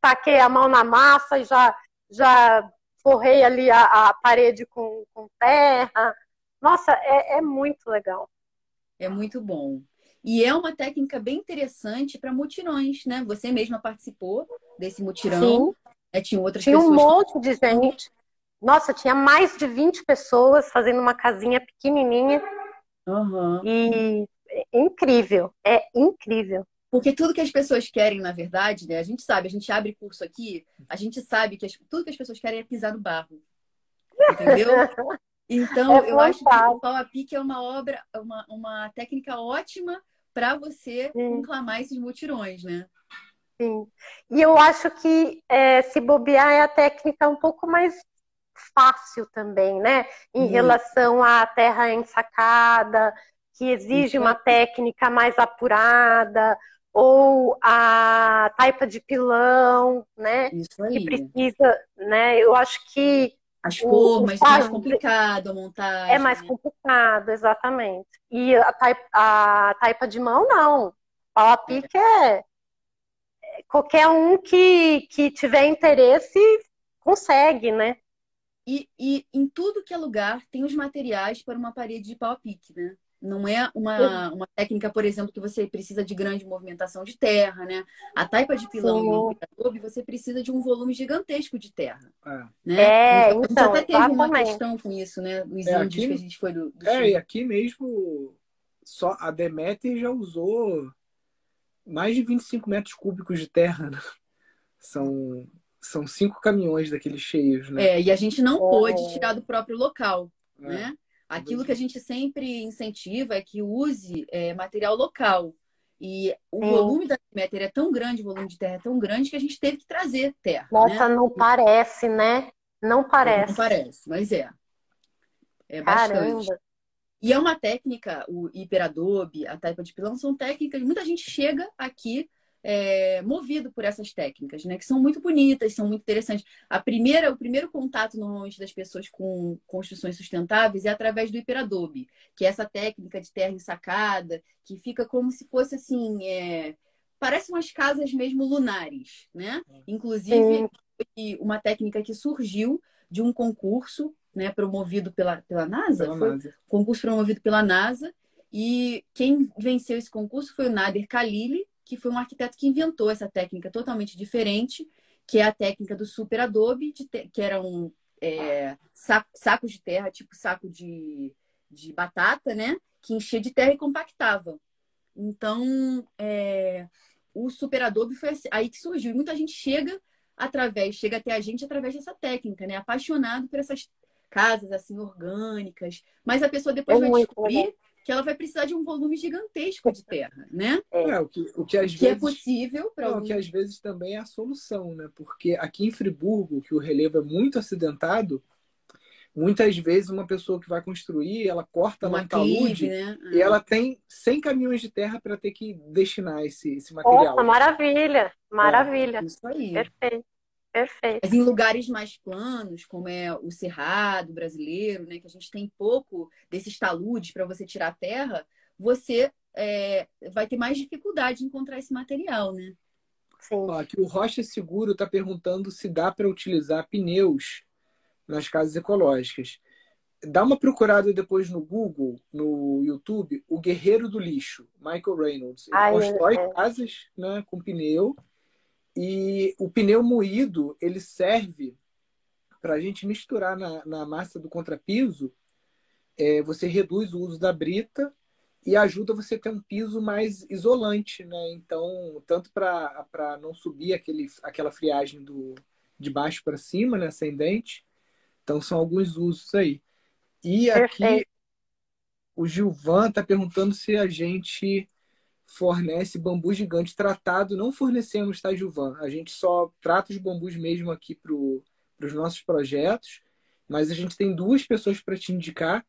taquei a mão na massa e já, já forrei ali a, a parede com, com terra. Nossa, é, é muito legal. É muito bom. E é uma técnica bem interessante para mutirões, né? Você mesma participou desse mutirão. Sim. tinha outras tinha pessoas. Tinha um monte de gente. Nossa, tinha mais de 20 pessoas fazendo uma casinha pequenininha. Uhum. E é incrível, é incrível. Porque tudo que as pessoas querem, na verdade, né? A gente sabe, a gente abre curso aqui, a gente sabe que as, tudo que as pessoas querem é pisar no barro. Entendeu? Então, é eu acho que o pau a pique é uma obra, uma, uma técnica ótima para você Sim. conclamar esses mutirões, né? Sim. E eu acho que é, se bobear é a técnica um pouco mais fácil também, né? Em hum. relação à terra ensacada, que exige uma técnica mais apurada, ou a taipa de pilão, né? Isso aí. Que precisa, né? Eu acho que as formas, o, mais complicado a montagem. É mais né? complicado, exatamente. E a taipa, a taipa de mão, não. Pau a pique é. é. Qualquer um que, que tiver interesse consegue, né? E, e em tudo que é lugar tem os materiais para uma parede de pau a pique, né? Não é uma, uma técnica, por exemplo, que você precisa de grande movimentação de terra, né? A taipa de pilão e Adobe, você precisa de um volume gigantesco de terra. É, né? é então, então, até teve uma questão com isso, né? Nos é, índios aqui, que a gente foi do, do É, e aqui mesmo, só a Demeter já usou mais de 25 metros cúbicos de terra, né? São, são cinco caminhões daqueles cheios, né? É, e a gente não pôde tirar do próprio local, é. né? Aquilo que a gente sempre incentiva é que use é, material local. E o Sim. volume da Demeter é tão grande, o volume de terra é tão grande que a gente teve que trazer terra. Nossa, né? não parece, né? Não parece. Não parece, mas é. É bastante. Caramba. E é uma técnica, o hiperadobe, a taipa de pilão, são técnicas. Muita gente chega aqui é, movido por essas técnicas, né? Que são muito bonitas, são muito interessantes. A primeira, o primeiro contato normalmente das pessoas com construções sustentáveis é através do hiperadobe, que é essa técnica de terra ensacada, que fica como se fosse assim, é... parece umas casas mesmo lunares, né? Inclusive uma técnica que surgiu de um concurso, né? Promovido pela pela NASA, pela foi NASA. concurso promovido pela NASA. E quem venceu esse concurso foi o Nader Khalili, que foi um arquiteto que inventou essa técnica totalmente diferente, que é a técnica do super adobe, que eram é, sacos de terra, tipo saco de, de batata, né? Que enchia de terra e compactava. Então, é, o super adobe foi assim, aí que surgiu. E muita gente chega através, chega até a gente através dessa técnica, né? Apaixonado por essas casas assim orgânicas. Mas a pessoa depois é vai descobrir que ela vai precisar de um volume gigantesco de terra, né? É, o que, o que às que é vezes... é possível para algum... O que às vezes também é a solução, né? Porque aqui em Friburgo, que o relevo é muito acidentado, muitas vezes uma pessoa que vai construir, ela corta uma lá um talude né? e ela tem 100 caminhões de terra para ter que destinar esse, esse material. Nossa, maravilha, maravilha. É, isso aí. Perfeito. Perfeito. Mas em lugares mais planos, como é o Cerrado brasileiro, né, que a gente tem pouco desses taludes para você tirar a terra, você é, vai ter mais dificuldade em encontrar esse material, né? Sim. Ó, aqui o Rocha Seguro está perguntando se dá para utilizar pneus nas casas ecológicas. Dá uma procurada depois no Google, no YouTube, o Guerreiro do Lixo, Michael Reynolds. Ele Ai, constrói é. casas né, com pneu e o pneu moído, ele serve para a gente misturar na, na massa do contrapiso. É, você reduz o uso da brita e ajuda você a ter um piso mais isolante, né? Então, tanto para não subir aquele, aquela friagem do, de baixo para cima, né? Ascendente. Então, são alguns usos aí. E aqui, o Gilvan está perguntando se a gente fornece bambu gigante tratado, não fornecemos Tajuvan. A gente só trata os bambus mesmo aqui para os nossos projetos, mas a gente tem duas pessoas para te indicar.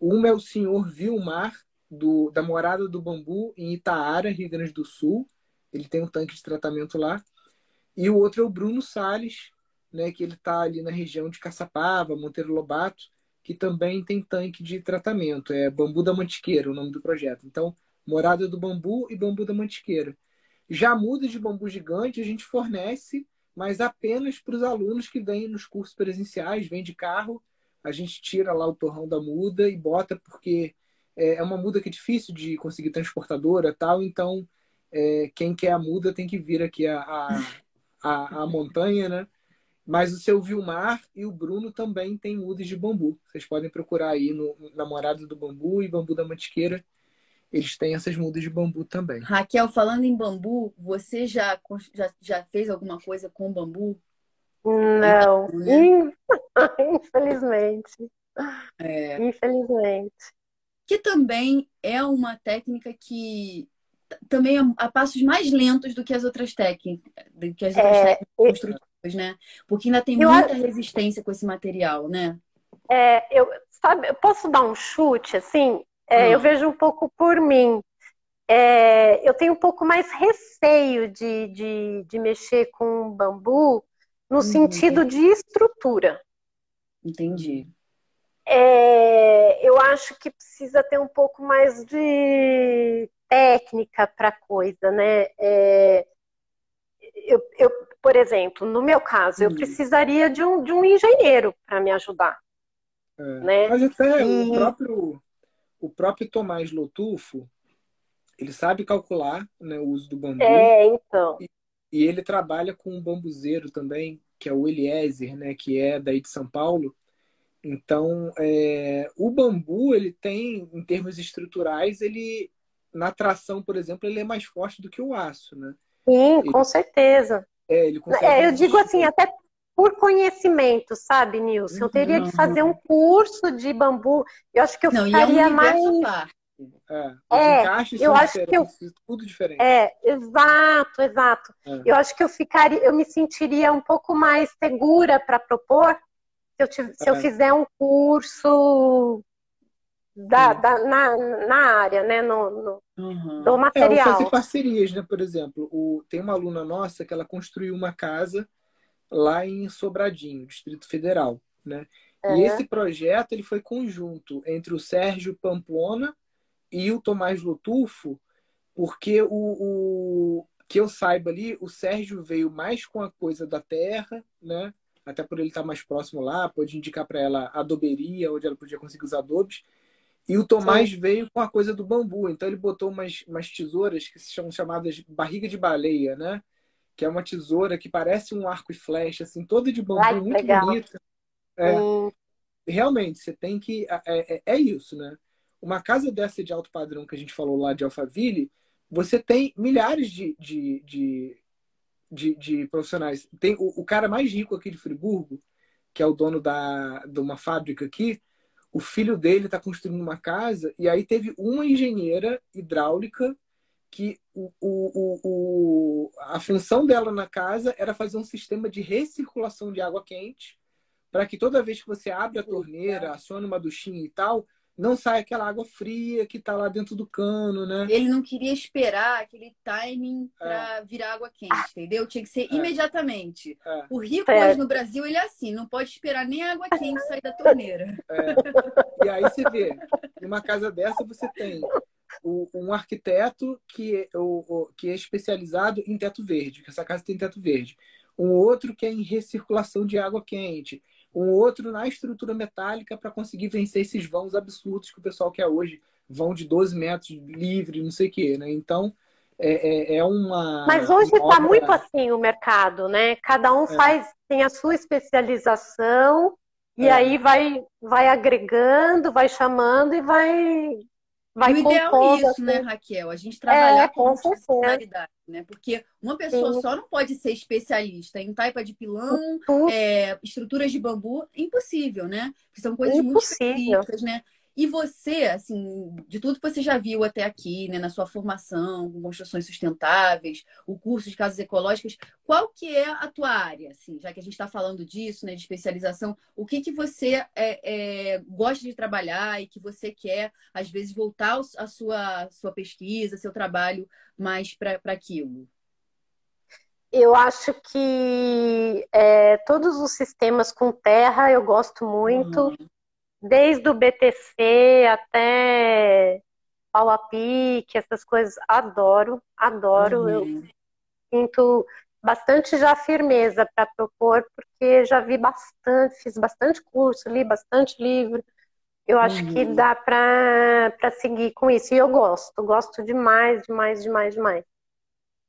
Uma é o senhor Vilmar, do, da Morada do Bambu, em Itaara, Rio Grande do Sul. Ele tem um tanque de tratamento lá. E o outro é o Bruno Sales, né, que ele está ali na região de Caçapava, Monteiro Lobato, que também tem tanque de tratamento. É Bambu da Mantiqueira, o nome do projeto. Então, Morada do Bambu e Bambu da Mantiqueira. Já muda de bambu gigante, a gente fornece, mas apenas para os alunos que vêm nos cursos presenciais, vêm de carro, a gente tira lá o torrão da muda e bota, porque é, é uma muda que é difícil de conseguir transportadora tal, então é, quem quer a muda tem que vir aqui a, a, a, a montanha, né? Mas o seu Vilmar e o Bruno também têm mudas de bambu. Vocês podem procurar aí no, na Morada do Bambu e Bambu da Mantiqueira eles têm essas mudas de bambu também. Raquel, falando em bambu, você já, já, já fez alguma coisa com bambu? Não, né? infelizmente. É. Infelizmente. Que também é uma técnica que também é a passos mais lentos do que as outras técnicas, do que as outras é, técnicas construtivas, né? Porque ainda tem muita resistência com esse material, né? É, eu, sabe, eu posso dar um chute, assim? É, hum. Eu vejo um pouco por mim. É, eu tenho um pouco mais receio de, de, de mexer com bambu no uhum. sentido de estrutura. Entendi. É, eu acho que precisa ter um pouco mais de técnica para a coisa, né? É, eu, eu, por exemplo, no meu caso, eu uhum. precisaria de um, de um engenheiro para me ajudar. É, né? Mas até e... o próprio o próprio Tomás Lotufo, ele sabe calcular né, o uso do bambu. É, então. E, e, ele trabalha com um bambuzeiro também, que é o Eliezer, né, que é daí de São Paulo. Então, é, o bambu, ele tem, em termos estruturais, ele, na tração, por exemplo, ele é mais forte do que o aço, né? Sim, ele, com certeza. É, ele consegue é, eu digo assim, até por conhecimento, sabe, Nilson? Eu teria que fazer um curso de bambu. Eu acho que eu Não, ficaria é um mais. É, é eu acho que eu... tudo diferente. É, exato, exato. É. Eu acho que eu ficaria, eu me sentiria um pouco mais segura para propor se eu, tive, se eu é. fizer um curso da, da, na, na área, né? No, no uhum. do material. É, fazer parcerias, né? Por exemplo, o, tem uma aluna nossa que ela construiu uma casa lá em Sobradinho, Distrito Federal, né? E esse projeto ele foi conjunto entre o Sérgio Pamplona e o Tomás Lotufo, porque o, o que eu saiba ali, o Sérgio veio mais com a coisa da terra, né? Até por ele estar mais próximo lá, pode indicar para ela a adoberia, onde ela podia conseguir os adobes. E o Tomás Sim. veio com a coisa do bambu. Então ele botou umas, umas tesouras que são chamadas barriga de baleia, né? Que é uma tesoura que parece um arco e flecha, assim, toda de bambu, Ai, muito legal. bonita. É, hum. Realmente, você tem que. É, é, é, isso, né? Uma casa dessa de alto padrão que a gente falou lá de Alphaville, você tem milhares de, de, de, de, de profissionais. Tem o, o, cara mais rico aqui de Friburgo, que é o dono da, de uma fábrica aqui, o filho dele está construindo uma casa, e aí teve uma engenheira hidráulica que o, o, o, a função dela na casa era fazer um sistema de recirculação de água quente para que toda vez que você abre a torneira, aciona uma duchinha e tal, não saia aquela água fria que está lá dentro do cano, né? Ele não queria esperar aquele timing para é. virar água quente, entendeu? Tinha que ser é. imediatamente. É. O rico é. hoje no Brasil, ele é assim, não pode esperar nem a água quente sair da torneira. É. E aí você vê, numa casa dessa você tem o, um arquiteto que, é, o, o, que é especializado em teto verde, que essa casa tem teto verde. Um outro que é em recirculação de água quente. Um outro na estrutura metálica para conseguir vencer esses vãos absurdos que o pessoal quer hoje. Vão de 12 metros livre, não sei o quê, né? Então, é, é, é uma. Mas hoje está muito assim o mercado, né? Cada um é. faz, tem a sua especialização e é. aí vai, vai agregando, vai chamando e vai vai o ideal é isso, assim. né, Raquel? A gente trabalhar é, com multidisciplinaridade, né? Porque uma pessoa Sim. só não pode ser especialista em taipa de pilão, é, estruturas de bambu, impossível, né? Porque são coisas impossível. muito específicas, né? E você, assim, de tudo que você já viu até aqui, né, na sua formação construções sustentáveis, o curso de casas ecológicas, qual que é a tua área, assim, já que a gente está falando disso, né, de especialização, o que que você é, é, gosta de trabalhar e que você quer, às vezes, voltar a sua, sua pesquisa, seu trabalho mais para aquilo? Eu acho que é, todos os sistemas com terra eu gosto muito. Uhum desde o BTC até pau a pique, essas coisas, adoro, adoro. Uhum. Eu sinto bastante já firmeza para propor, porque já vi bastante, fiz bastante curso, li bastante livro. Eu acho uhum. que dá para seguir com isso. E eu gosto, gosto demais, demais, demais, demais.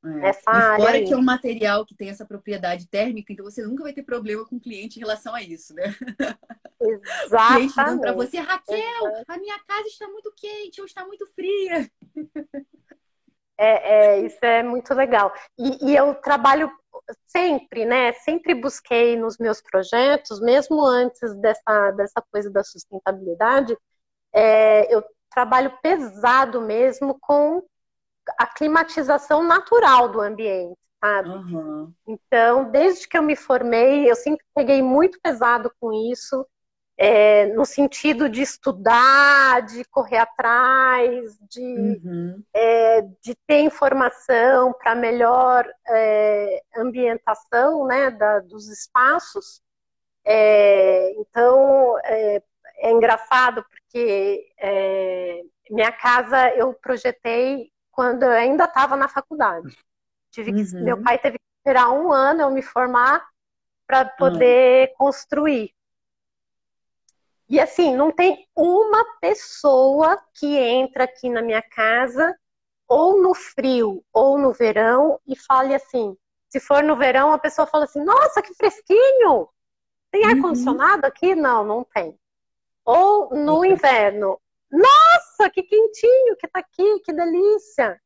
É. E área fora que é um material que tem essa propriedade térmica, então você nunca vai ter problema com o cliente em relação a isso, né? Exatamente. para você, Raquel, a minha casa está muito quente ou está muito fria. É, é, isso é muito legal. E, e, eu trabalho sempre, né? Sempre busquei nos meus projetos, mesmo antes dessa, dessa coisa da sustentabilidade, é, eu trabalho pesado mesmo com a climatização natural do ambiente, sabe? Uhum. Então, desde que eu me formei, eu sempre peguei muito pesado com isso é, no sentido de estudar, de correr atrás, de, uhum. é, de ter informação para melhor é, ambientação né, da, dos espaços. É, então, é, é, engraçado porque é, minha casa eu projetei quando eu ainda estava na faculdade. Tive que, uhum. Meu pai teve que esperar um ano eu me formar para poder uhum. construir. E assim, não tem uma pessoa que entra aqui na minha casa, ou no frio, ou no verão, e fale assim. Se for no verão, a pessoa fala assim: Nossa, que fresquinho! Tem ar-condicionado uhum. aqui? Não, não tem. Ou no inverno: Nossa, que quentinho que tá aqui, que delícia!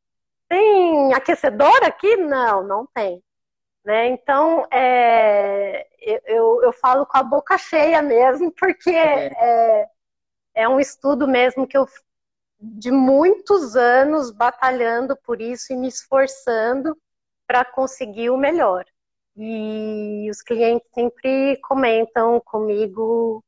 Tem aquecedor aqui? Não, não tem. Né? Então, é, eu, eu falo com a boca cheia mesmo, porque é. é, é um estudo mesmo que eu, de muitos anos, batalhando por isso e me esforçando para conseguir o melhor. E os clientes sempre comentam comigo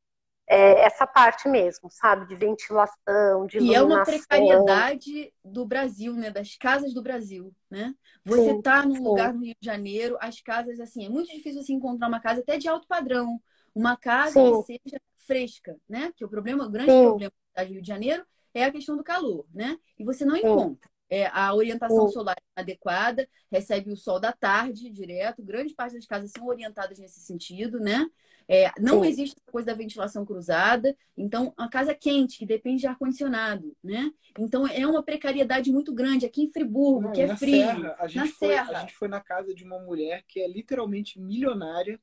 é, essa parte mesmo, sabe? De ventilação, de iluminação. E é uma precariedade do Brasil, né? Das casas do Brasil, né? Você sim, tá num sim. lugar no Rio de Janeiro, as casas, assim, é muito difícil você encontrar uma casa até de alto padrão. Uma casa sim. que seja fresca, né? Que o problema, o grande problema do Rio de Janeiro é a questão do calor, né? E você não encontra. É, a orientação solar é adequada, recebe o sol da tarde direto, grande parte das casas são orientadas nesse sentido, né? É, não Sim. existe essa coisa da ventilação cruzada. Então, a casa quente, que depende de ar-condicionado, né? Então, é uma precariedade muito grande. Aqui em Friburgo, não, que é frio. Serra, na foi, serra. a gente foi na casa de uma mulher que é literalmente milionária,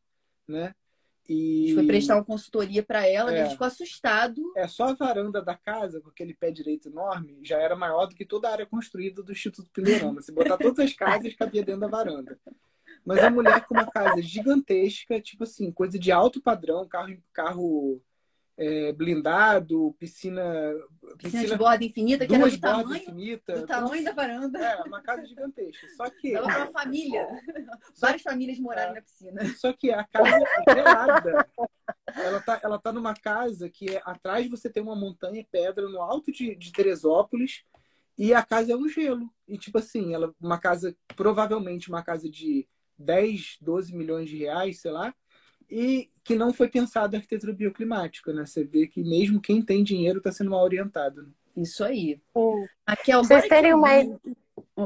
né? E... A gente foi prestar uma consultoria para ela, é. a gente ficou assustado. É, só a varanda da casa, com aquele pé direito enorme, já era maior do que toda a área construída do Instituto Pilerama. Se botar todas as casas, cabia dentro da varanda. Mas a mulher com uma casa gigantesca, tipo assim, coisa de alto padrão, carro, carro é, blindado, piscina, piscina. Piscina de borda infinita, que era do tamanho, infinita, do tamanho da varanda. É, uma casa gigantesca. Só que. Dava uma família. Várias famílias moraram é, na piscina. Só que a casa é gelada. Ela tá, ela tá numa casa que é, atrás você tem uma montanha pedra no alto de, de Teresópolis e a casa é um gelo. E tipo assim, ela uma casa, provavelmente uma casa de 10, 12 milhões de reais, sei lá, e que não foi pensado a arquitetura bioclimática, né? Você vê que mesmo quem tem dinheiro está sendo mal orientado. Né? Isso aí. Sim. Aqui é o vocês terem uma...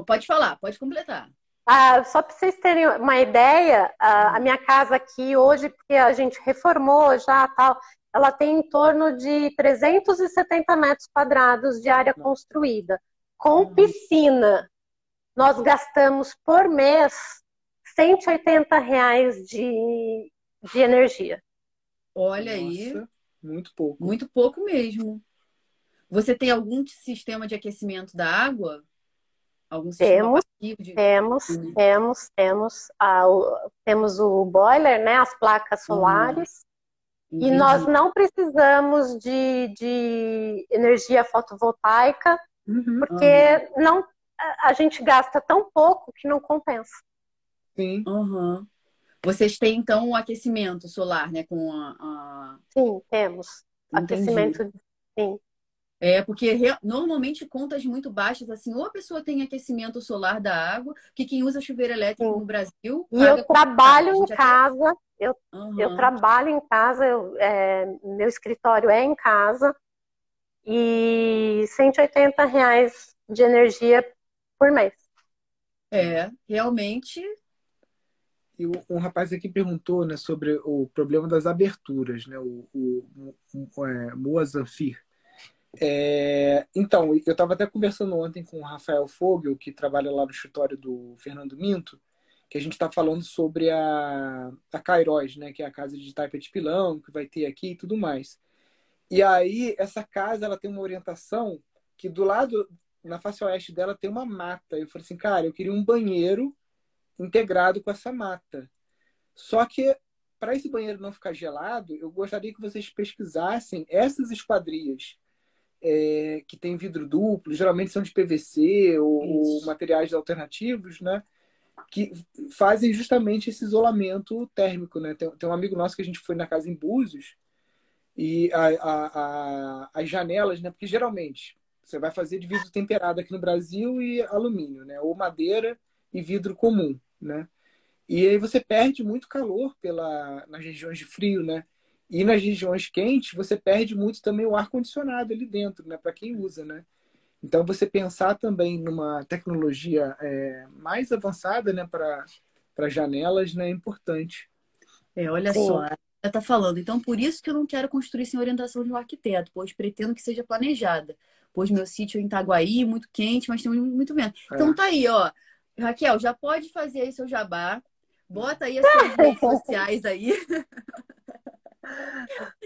Pode falar, pode completar. Ah, só para vocês terem uma ideia, a minha casa aqui hoje, porque a gente reformou já tal, ela tem em torno de 370 metros quadrados de área construída. Com uhum. piscina, nós gastamos por mês 180 reais de, de energia. Olha Nossa, aí. Muito pouco. Muito pouco mesmo. Você tem algum sistema de aquecimento da água? Algum sistema temos, de... temos, uhum. temos, temos, ah, o, temos o boiler, né? As placas solares. Uhum. E nós não precisamos de, de energia fotovoltaica, uhum. porque não, a gente gasta tão pouco que não compensa. Sim. Uhum. Vocês têm, então, o aquecimento solar, né? Com a, a... Sim, temos. Entendi. Aquecimento, sim. É, porque normalmente contas muito baixas, assim, ou a pessoa tem aquecimento solar da água, que quem usa chuveiro elétrico Sim. no Brasil. E eu trabalho em casa, eu, uhum. eu trabalho em casa, eu, é, meu escritório é em casa, e 180 reais de energia por mês. É, realmente e um rapaz aqui perguntou né, sobre o problema das aberturas, né, o, o, o é. É, então, eu estava até conversando ontem com o Rafael Fogel, que trabalha lá no escritório do Fernando Minto, que a gente está falando sobre a, a Cairóis, né, que é a casa de taipa de pilão, que vai ter aqui e tudo mais. E aí, essa casa ela tem uma orientação que do lado na face oeste dela tem uma mata. Eu falei assim, cara, eu queria um banheiro integrado com essa mata. Só que para esse banheiro não ficar gelado, eu gostaria que vocês pesquisassem essas esquadrias é, que tem vidro duplo, geralmente são de PVC ou, ou, materiais alternativos, né? Que fazem justamente esse isolamento térmico, né? Tem, tem, um amigo nosso que a gente foi na casa em Búzios e a, a, a, as janelas, né? Porque geralmente você vai fazer de vidro temperado aqui no Brasil e alumínio, né? Ou madeira e vidro comum, né? E aí você perde muito calor pela, nas regiões de frio, né? E nas regiões quentes, você perde muito também o ar-condicionado ali dentro, né? Para quem usa, né? Então, você pensar também numa tecnologia é, mais avançada, né? Para janelas, né? É importante. É, olha Sim. só, ela está falando. Então, por isso que eu não quero construir sem orientação de um arquiteto, pois pretendo que seja planejada. Pois meu sítio é em Itaguaí, muito quente, mas tem muito vento. É. Então, tá aí, ó. Raquel, já pode fazer aí seu jabá. Bota aí as suas redes sociais aí.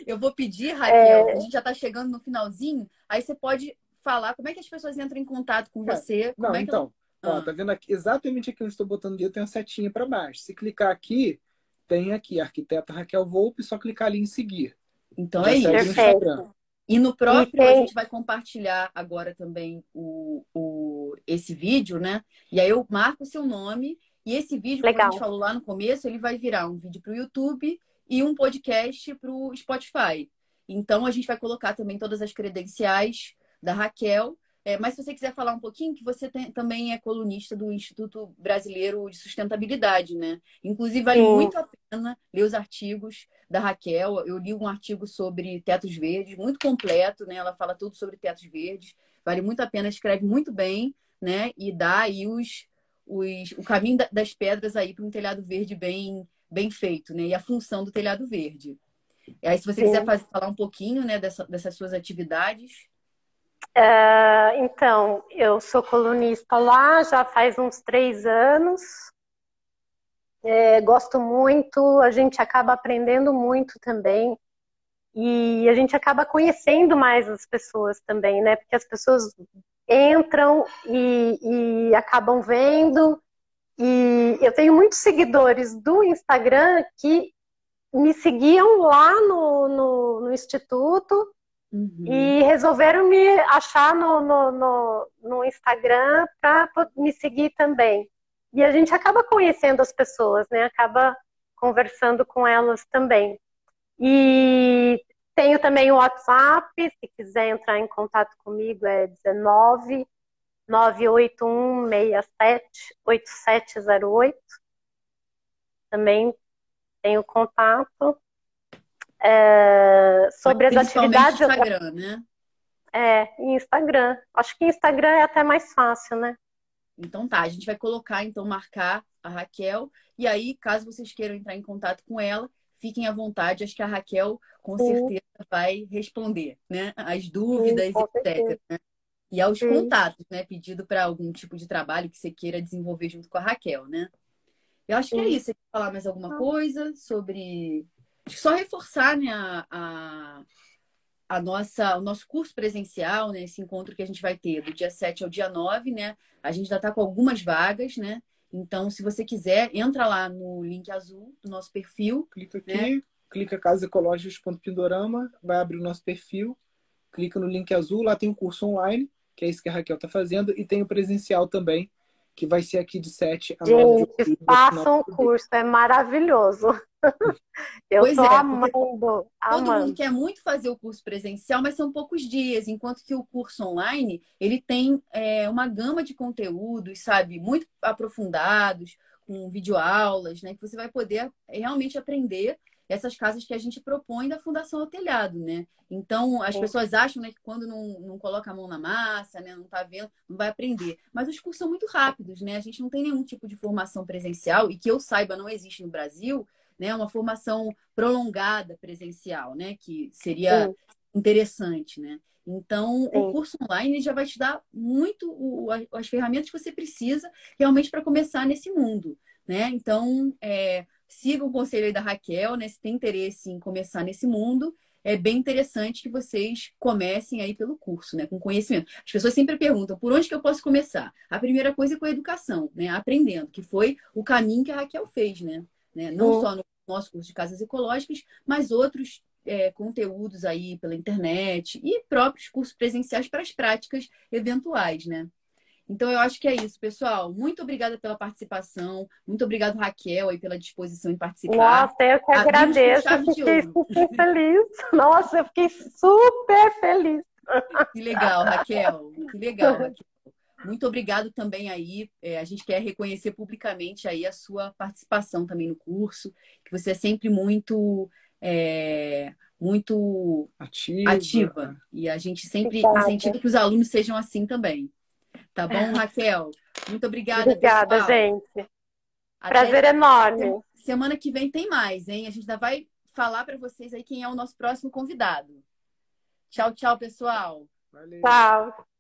Eu vou pedir, Raquel, é... a gente já está chegando no finalzinho, aí você pode falar como é que as pessoas entram em contato com é, você. Não, é então, ela... ó, ah. tá vendo aqui, exatamente aqui onde estou botando dedo, tem uma setinha para baixo. Se clicar aqui, tem aqui, arquiteta Raquel Volpe, só clicar ali em seguir. Então já é isso. Perfeito. E no próprio a gente vai compartilhar agora também o, o, esse vídeo, né? E aí eu marco o seu nome e esse vídeo, Legal. como a gente falou lá no começo, ele vai virar um vídeo para o YouTube e um podcast para o Spotify. Então, a gente vai colocar também todas as credenciais da Raquel. É, mas se você quiser falar um pouquinho, que você tem, também é colunista do Instituto Brasileiro de Sustentabilidade, né? Inclusive, vale Sim. muito a pena ler os artigos da Raquel. Eu li um artigo sobre tetos verdes, muito completo, né? Ela fala tudo sobre tetos verdes. Vale muito a pena, escreve muito bem, né? E dá aí os, os, o caminho das pedras aí para um telhado verde bem bem feito, né? E a função do telhado verde. E aí, se você Sim. quiser fazer, falar um pouquinho, né, dessa, dessas suas atividades. Uh, então, eu sou colunista lá já faz uns três anos. É, gosto muito, a gente acaba aprendendo muito também. E a gente acaba conhecendo mais as pessoas também, né? Porque as pessoas entram e, e acabam vendo e eu tenho muitos seguidores do Instagram que me seguiam lá no, no, no Instituto uhum. e resolveram me achar no, no, no, no Instagram para me seguir também. E a gente acaba conhecendo as pessoas, né? Acaba conversando com elas também. E tenho também o WhatsApp, se quiser entrar em contato comigo, é 19 981678708. Também tenho contato. É, sobre as atividades. Instagram, né? É, Instagram. Acho que Instagram é até mais fácil, né? Então tá, a gente vai colocar, então, marcar a Raquel. E aí, caso vocês queiram entrar em contato com ela, fiquem à vontade. Acho que a Raquel, com Sim. certeza, vai responder, né? As dúvidas, Sim, etc. Né? E aos Sim. contatos, né? Pedido para algum tipo de trabalho que você queira desenvolver junto com a Raquel, né? Eu acho que é isso. Você quer falar mais alguma coisa sobre. Só reforçar, né, a, a, a, nossa, o nosso curso presencial, né? Esse encontro que a gente vai ter do dia 7 ao dia 9, né? A gente já está com algumas vagas, né? Então, se você quiser, entra lá no link azul do nosso perfil. Clica né? aqui, né? clica casaecológicas.pindorama, vai abrir o nosso perfil, clica no link azul, lá tem o curso online que é isso que a Raquel está fazendo, e tem o presencial também, que vai ser aqui de 7 a 9 Gente, façam o curso, é maravilhoso. Eu pois tô é, amando, todo amando. mundo quer muito fazer o curso presencial, mas são poucos dias, enquanto que o curso online, ele tem é, uma gama de conteúdos, sabe, muito aprofundados, com videoaulas, né, que você vai poder realmente aprender essas casas que a gente propõe da Fundação ao Telhado, né? Então, as pessoas acham né, que quando não, não coloca a mão na massa, né, não está vendo, não vai aprender. Mas os cursos são muito rápidos, né? A gente não tem nenhum tipo de formação presencial, e que eu saiba, não existe no Brasil, né? Uma formação prolongada presencial, né? Que seria Sim. interessante, né? Então, Sim. o curso online já vai te dar muito o, as ferramentas que você precisa realmente para começar nesse mundo, né? Então, é, siga o conselho da Raquel, né? Se tem interesse em começar nesse mundo. é bem interessante que vocês comecem aí pelo curso, né? Com conhecimento. As pessoas sempre perguntam por onde que eu posso começar? A primeira coisa é com a educação, né? Aprendendo, que foi o caminho que a Raquel fez, né? Né? Não só no nosso curso de casas ecológicas, mas outros é, conteúdos aí pela internet e próprios cursos presenciais para as práticas eventuais, né? Então, eu acho que é isso, pessoal. Muito obrigada pela participação. Muito obrigado, Raquel, aí, pela disposição em participar. Nossa, eu que agradeço. Eu fiquei super feliz. Nossa, eu fiquei super feliz. Que legal, Raquel. Que legal, Raquel. Muito obrigado também aí. É, a gente quer reconhecer publicamente aí a sua participação também no curso, que você é sempre muito é, muito ativa. ativa. E a gente sempre incentiva que os alunos sejam assim também. Tá bom, Raquel? Muito obrigada. Obrigada, pessoal. gente. Até Prazer enorme. Semana que vem tem mais, hein? A gente ainda vai falar para vocês aí quem é o nosso próximo convidado. Tchau, tchau, pessoal. Valeu. Tchau.